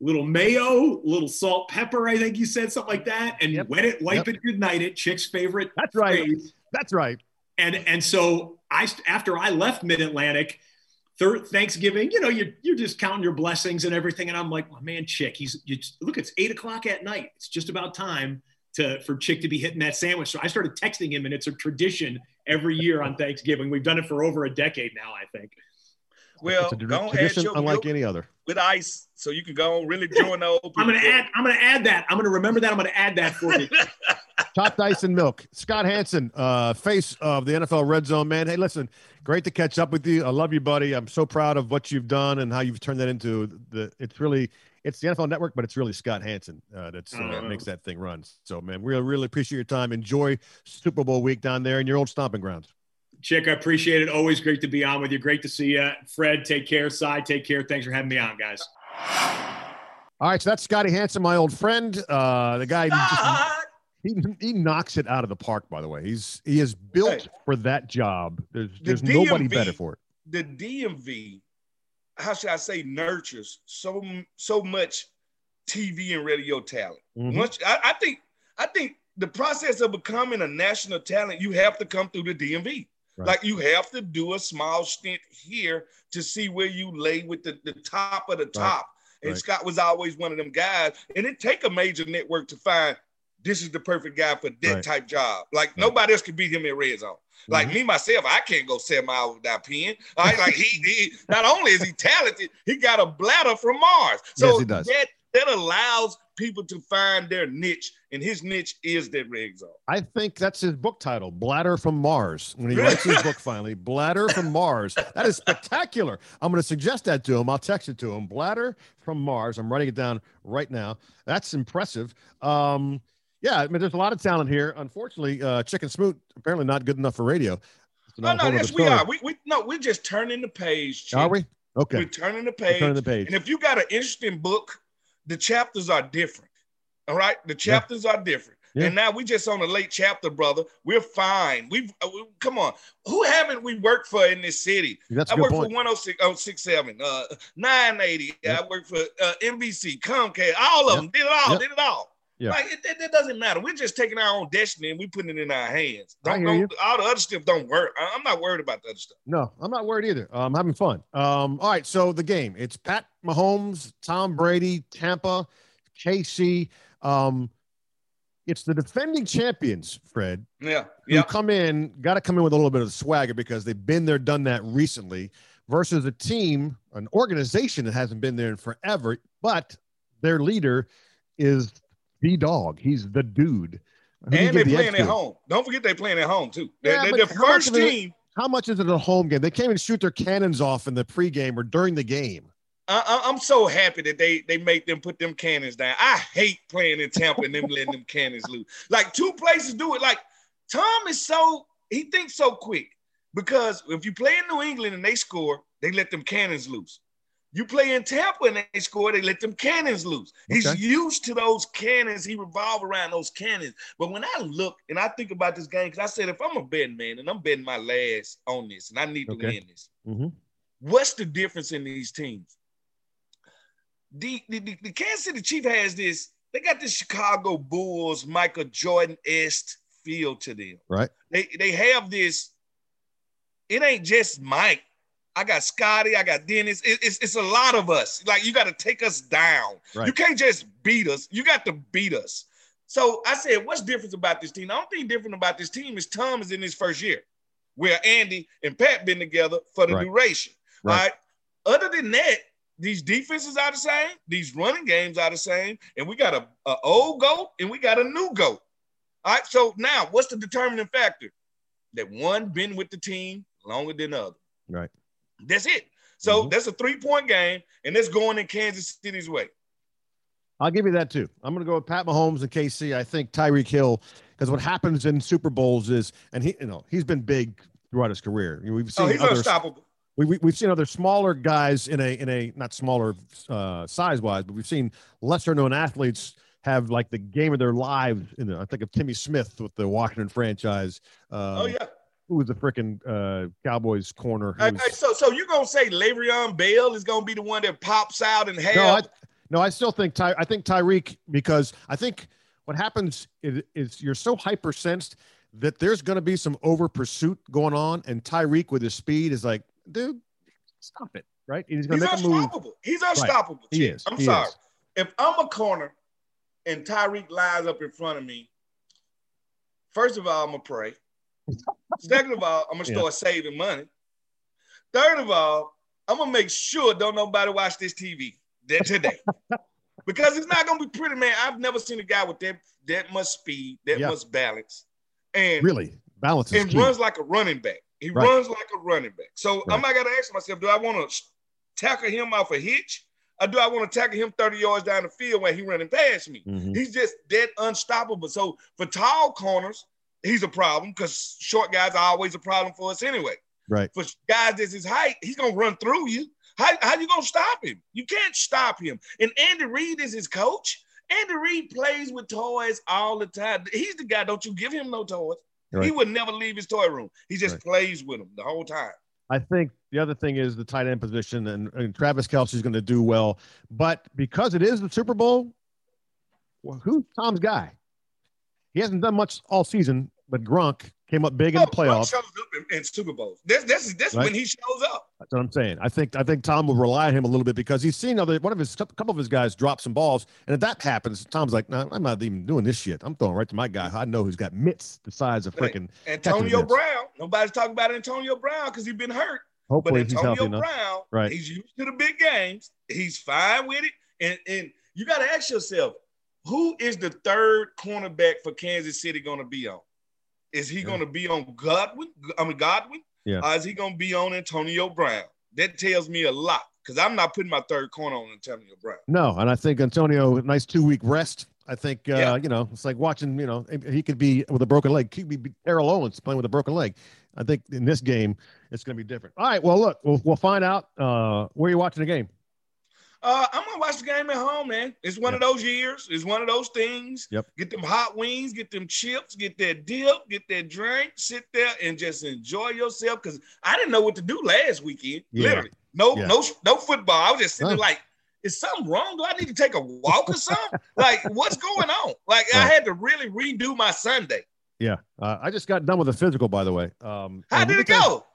little mayo little salt pepper i think you said something like that and yep. wet it wipe yep. it good night it chick's favorite
that's right that's right
and and so i after i left mid-atlantic third Thanksgiving, you know, you're, you're just counting your blessings and everything. And I'm like, well, man, Chick, he's you look, it's eight o'clock at night. It's just about time to for Chick to be hitting that sandwich. So I started texting him, and it's a tradition every year on Thanksgiving. We've done it for over a decade now, I think.
Well,
it's a tradition unlike any other
with ice, so you can go really join the old.
I'm gonna add. I'm gonna add that. I'm gonna remember that. I'm gonna add that for you.
Chopped ice and milk. Scott Hanson, uh, face of the NFL Red Zone, man. Hey, listen, great to catch up with you. I love you, buddy. I'm so proud of what you've done and how you've turned that into the. It's really it's the NFL Network, but it's really Scott Hanson uh, that's uh, oh. makes that thing run. So, man, we really, really appreciate your time. Enjoy Super Bowl week down there in your old stomping grounds.
Chick, I appreciate it. Always great to be on with you. Great to see you. Fred, take care. Cy, take care. Thanks for having me on, guys.
All right, so that's Scotty Hanson, my old friend. Uh, the guy just, he, he knocks it out of the park. By the way, he's he is built hey, for that job. There's there's the DMV, nobody better for it.
The DMV, how should I say, nurtures so so much TV and radio talent. Mm-hmm. Once I, I think I think the process of becoming a national talent, you have to come through the DMV. Right. Like you have to do a small stint here to see where you lay with the, the top of the top. Right. And right. Scott was always one of them guys. And it take a major network to find this is the perfect guy for that type job. Like nobody else could beat him in red zone. Like mm-hmm. me myself, I can't go seven miles without peeing. Right? like he, he, not only is he talented, he got a bladder from Mars. So yes, that that allows people to find their niche, and his niche is that red zone.
I think that's his book title, Bladder from Mars. When he writes his book finally, Bladder from Mars. That is spectacular. I'm going to suggest that to him. I'll text it to him. Bladder from Mars. I'm writing it down right now. That's impressive. Um, yeah, I mean, there's a lot of talent here. Unfortunately, uh, Chick and Smoot apparently not good enough for radio.
No, no, yes, we are. We, we no, we're just turning the page.
Chick. Are we? Okay.
We're turning the page. We're
turning the page.
And if you got an interesting book the chapters are different. All right, the chapters yeah. are different. Yeah. And now we just on a late chapter, brother. We're fine. We've uh, we, come on. Who haven't we worked for in this city?
That's
I
worked
for 106, oh, 67, uh, 980. Yeah. I worked for uh, NBC, Comcast, all of them. Did it all. Did it all. Yeah. Like it, it, it, doesn't matter. We're just taking our own destiny and we putting it in our hands. Don't, don't all the other stuff don't work. I'm not worried about the other stuff.
No, I'm not worried either. I'm having fun. Um, all right, so the game. It's Pat Mahomes, Tom Brady, Tampa. KC. Um, it's the defending champions, Fred.
Yeah. Yeah.
come in, got to come in with a little bit of swagger because they've been there, done that recently, versus a team, an organization that hasn't been there in forever, but their leader is the dog. He's the dude.
Who and they're the playing at home. Don't forget they're playing at home too. They're, yeah, they're the first team.
It, how much is it a home game? They can't even shoot their cannons off in the pregame or during the game.
I, am so happy that they they make them put them cannons down. I hate playing in Tampa and them letting them cannons loose. Like two places do it. Like Tom is so he thinks so quick because if you play in New England and they score, they let them cannons loose. You play in Tampa and they score, they let them cannons loose. He's used to those cannons. He revolve around those cannons. But when I look and I think about this game, because I said if I'm a betting man and I'm betting my last on this and I need to okay. win this, mm-hmm. what's the difference in these teams? the, the, the, Kansas City Chief has this, they got this Chicago Bulls, Michael Jordan est feel to them.
Right.
They they have this, it ain't just Mike. I got Scotty, I got Dennis. It, it's, it's a lot of us. Like you got to take us down. Right. You can't just beat us. You got to beat us. So I said, what's different about this team? The only thing different about this team is Tom is in his first year, where Andy and Pat been together for the right. duration. Right. right. Other than that, these defenses are the same, these running games are the same, and we got a, a old goat and we got a new goat. All right. So now, what's the determining factor? That one been with the team longer than the other.
Right.
That's it. So
Mhm.
that's a three point game, and that's going in Kansas City's way.
I'll give you that too. I'm going to go with Pat Mahomes and KC. I think Tyreek Hill, because what happens in Super Bowls is, and he, you know, he's been big throughout his career. You We've
Oh,
seen
he's
other,
unstoppable.
we, we, we've seen other smaller guys in a in a not smaller uh, size wise, but we've seen lesser known athletes have like the game of their lives. In the, I think of Timmy Smith with the Washington franchise. Uh,
oh yeah.
Who was the freaking uh, Cowboys corner?
Hey,
was-
so so you're gonna say Le'Veon Bell is gonna be the one that pops out and have
No, I, no, I still think Ty. I think Tyreek because I think what happens is, is you're so hypersensed that there's going to be some over pursuit going on, and Tyreek with his speed is like, dude, stop it, right? He's going
he's
make a move.
unstoppable. He's unstoppable.
He is.
I'm
He
sorry.
is.
If I'm a corner and Tyreek lies up in front of me, first of all, I'm gonna pray. Second of all, I'm gonna
Yeah.
start saving money. Third of all, I'm gonna make sure don't nobody watch this TV that today. because it's not gonna be pretty, man. I've never seen a guy with that that much speed, that
Yeah.
much balance, and
Really, balance
and
key.
runs like a running back. He
Right.
runs like a running back. So I
Right.
might gotta ask myself, do I want to tackle him off a hitch? Or do I want to tackle him 30 yards down the field when he running past me?
Mhm.
He's just dead unstoppable. So for tall corners, he's a problem because short guys are always a problem for us anyway.
Right.
For guys that's his height, he's gonna run through you. How, how you gonna stop him? You can't stop him. And Andy Reid is his coach. Andy Reid plays with toys all the time. He's the guy. Don't you give him no toys. He would never leave his toy room. He just
Right.
plays with them the whole time.
I think the other thing is the tight end position, and, and Travis Kelce's going to do well. But because it is the Super Bowl, well, who's Tom's guy? He hasn't done much all season, but Gronk came up big in the
Oh, Gronk
playoffs.
shows up in, in Super Bowls. This, this is this
Right.
when he shows up.
That's what I'm saying. I think I think Tom will rely on him a little bit because he's seen other one of his couple of his guys drop some balls, and if that happens, Tom's like, "No, I'm not even doing this shit. I'm throwing right to my guy. I know who's got mitts the size of freaking.
Antonio. Brown. Nobody's talking about Antonio Brown because he's been hurt. But
Hopefully, healthy
Antonio
enough.
Brown,
Right.
he's used to the big games. He's fine with it. And and you got to ask yourself, who is the third cornerback for Kansas City going to be on? Is he
Yeah.
going to be on Godwin? I mean Godwin?
Yeah.
Or is he going to be on Antonio Brown? That tells me a lot because I'm not putting my third corner on Antonio Brown.
No, and I think Antonio, nice two week rest. I think uh,
Yeah.
you know it's like watching. You know, he could be with a broken leg. He could be Terrell Owens playing with a broken leg. I think in this game it's going to be different. All right, well look, we'll, we'll find out. Uh, where are you watching the game?
Uh, I'm gonna watch the game at home, man. It's one
Yeah.
of those years. It's one of those things.
Yep.
Get them hot wings, get them chips, get that dip, get that drink, sit there and just enjoy yourself. Cause I didn't know what to do last weekend.
Yeah.
Literally, no,
Yeah.
no, no football. I was just sitting
Huh.
like, is something wrong? Do I need to take a walk or something? like, what's going on? Like, I had to really redo my Sunday.
Yeah, uh, I just got done with the physical, by the way. Um,
How did it go?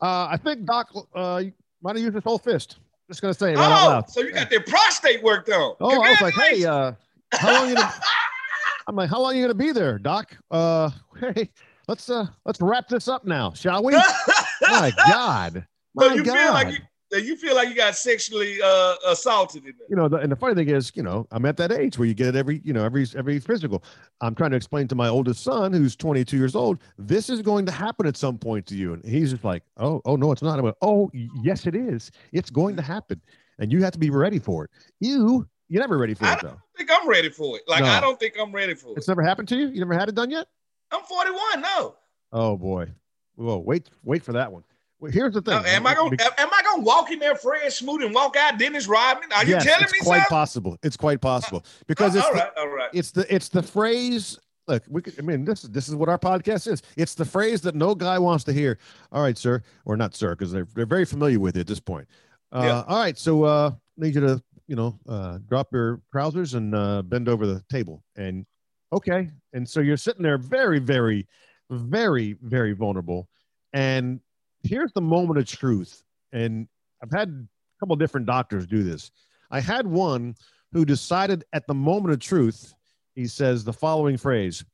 Uh, I think Doc uh, might have used his whole fist. Just gonna say right
Oh, so you got their prostate worked on.
Oh, I was like, hey, uh, how long you? Gonna, I'm like, how long you gonna be there, Doc? Uh, hey, let's uh, let's wrap this up now, shall we? My God,
So
my
you
God.
feel like you, that you feel like you got sexually uh, assaulted in there.
you know, the, and the funny thing is, you know, I'm at that age where you get it every, you know, every every physical. I'm trying to explain to my oldest son, who's 22 years old, this is going to happen at some point to you, and he's just like, oh, oh no, it's not. I went, oh, yes, it is. It's going to happen, and you have to be ready for it. You, you're never ready for
I
it though.
don't think I'm ready for it. Like
No.
I don't think I'm ready for it.
It's never happened to you. You never had it done yet.
I'm 41. No.
Oh boy. Whoa, wait, wait for that one. Well, here's the thing.
Now, am I gonna am I gonna walk in there, Fred Smoot, and walk out Dennis Rodman? Are you
yes,
telling
it's
me It's
quite
something?
possible. It's quite possible because
Oh,
it's
all
the,
right, all right.
it's the it's the phrase look we could, i mean this is this is what our podcast is it's the phrase that no guy wants to hear all right sir or not sir because they're, they're very familiar with it at this point uh
Yeah.
all right so uh need you to you know uh drop your trousers and uh bend over the table and okay and so you're sitting there very very very very vulnerable and here's the moment of truth and i've had a couple different doctors do this i had one who decided at the moment of truth he says the following phrase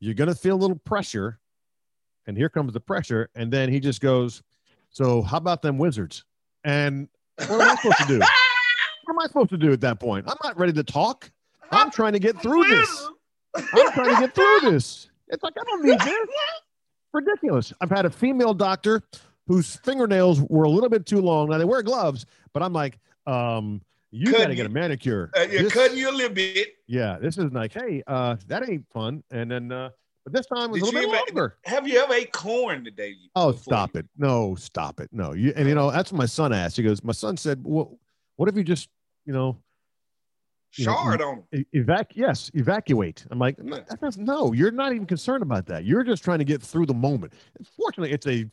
You're going to feel a little pressure. And here comes the pressure. And then he just goes, So, how about them wizards? And what am I supposed to do? What am I supposed to do at that point? I'm not ready to talk. I'm trying to get through this. I'm trying to get through this. It's like I don't need this. Ridiculous. I've had a female doctor whose fingernails were a little bit too long. Now they wear gloves, but I'm like, um, you got to get a manicure.
Uh, you're
This-
cutting you a little bit.
yeah, this is like, hey, uh, that ain't fun. And then, uh, but this time it was
Did
a little bit
ever-
longer.
Have you ever ate corn today?
Oh, stop
you-
it. No, stop it. No. You, and you know, that's what my son asked. He goes, my son said, well, what if you just, you know, you know,
Shard on
evac yes evacuate i'm like no,
Yeah.
that doesn't- no you're not even concerned about that you're just trying to get through the moment fortunately it's a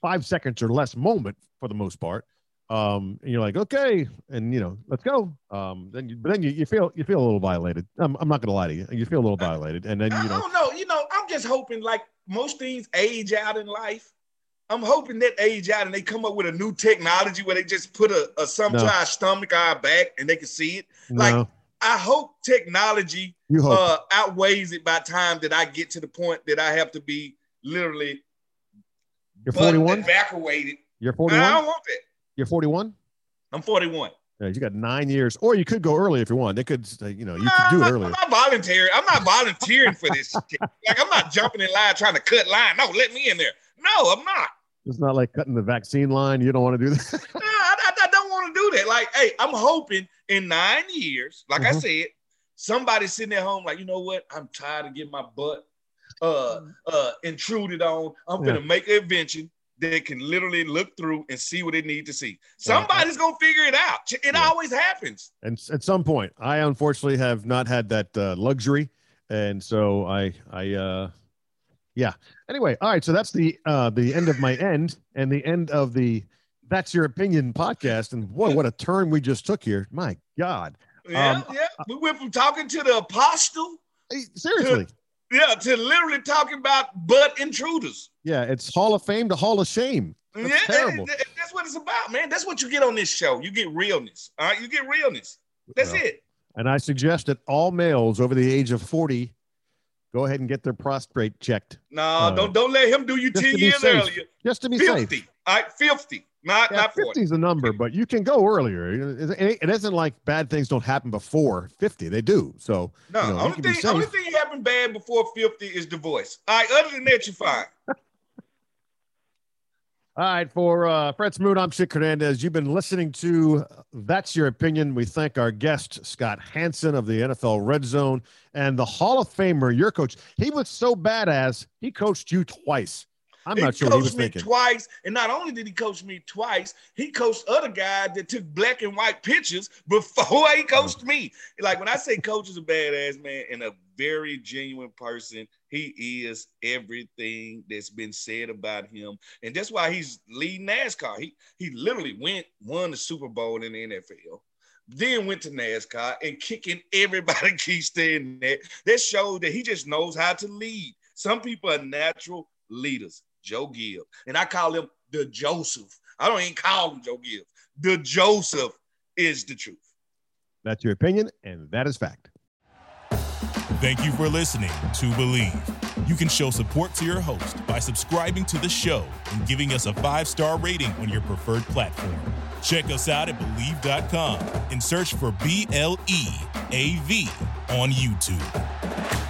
five seconds or less moment for the most part um and you're like okay and you know let's go um then you but then you, you feel you feel a little violated I'm, I'm not gonna lie to you you feel a little violated and then you know
don't know. You know, I'm just hoping like most things age out in life. I'm hoping that age out and they come up with a new technology where they just put a, a some
No.
to our stomach, our back, and they can see it. like,
no
I hope technology
hope
uh, outweighs it by time that I get to the point that I have to be literally
you're
butt
41
evacuated.
you're 41.
I don't want that.
you're 41
I'm 41.
yeah, you got nine years or you could go early if you want they could say, you know you could do
I'm
it earlier
I'm not volunteering. I'm not volunteering for this shit. Like I'm not jumping in line trying to cut line. No, let me in there. No, I'm not.
it's not like cutting the vaccine line you don't want to do that
Nah, I, I, I don't want to do that. Like, hey, I'm hoping in nine years, like I
Mhm.
said, somebody's sitting at home, like, you know what? I'm tired of getting my butt uh uh intruded on. I'm gonna make an invention that can literally look through and see what it need to see. Somebody's gonna figure it out. It
Yeah.
always happens.
and at some point i unfortunately have not had that uh, luxury and so i i uh yeah anyway all right so that's the uh the end of my end and the end of the that's your opinion podcast and boy what a turn we just took here my god
Yeah,
Um,
yeah. We went from talking to the apostle,
Hey, seriously
yeah, to literally talking about butt intruders.
yeah it's hall of fame to hall of shame That's
yeah,
terrible.
that- that's what it's about, man. That's what you get on this show. You get realness. All right, you get realness. That's
Well,
it.
and i suggest that all males over the age of 40 go ahead and get their prostate checked
No,
Uh,
don't don't let him do you 10 years
safe.
earlier.
just to be safe
50. All right, 50. Not
Yeah,
not 40.
50 is the number, but you can go earlier. It isn't like bad things don't happen before 50. They do. So,
No,
you know,
only thing only thing happened bad before 50 is divorce. All right, other than that, you're fine.
all right, for uh, Fred Smoot, I'm Chick Hernandez. You've been listening to That's Your Opinion. We thank our guest, Scott Hansen of the NFL Red Zone and the Hall of Famer, your coach. He was so badass, he coached you twice. I'm
he
not sure what he
coached me
thinking.
twice, and not only did he coach me twice, he coached other guys that took black and white pictures before he mm. coached me. Like when I say coach is a badass man and a very genuine person, he is everything that's been said about him, and that's why he's leading NASCAR. He he literally went won the Super Bowl in the NFL. Then went to NASCAR and kicking everybody keeps staying there. That shows that he just knows how to lead. Some people are natural leaders. Joe Gibbs. And I call him the Joseph. I don't even call him Joe Gibbs. The Joseph is the truth.
That's your opinion, and that is fact.
Thank you for listening to Bleav. You can show support to your host by subscribing to the show and giving us a five star rating on your preferred platform. Check us out at Bleav.com and search for B L E A V on YouTube.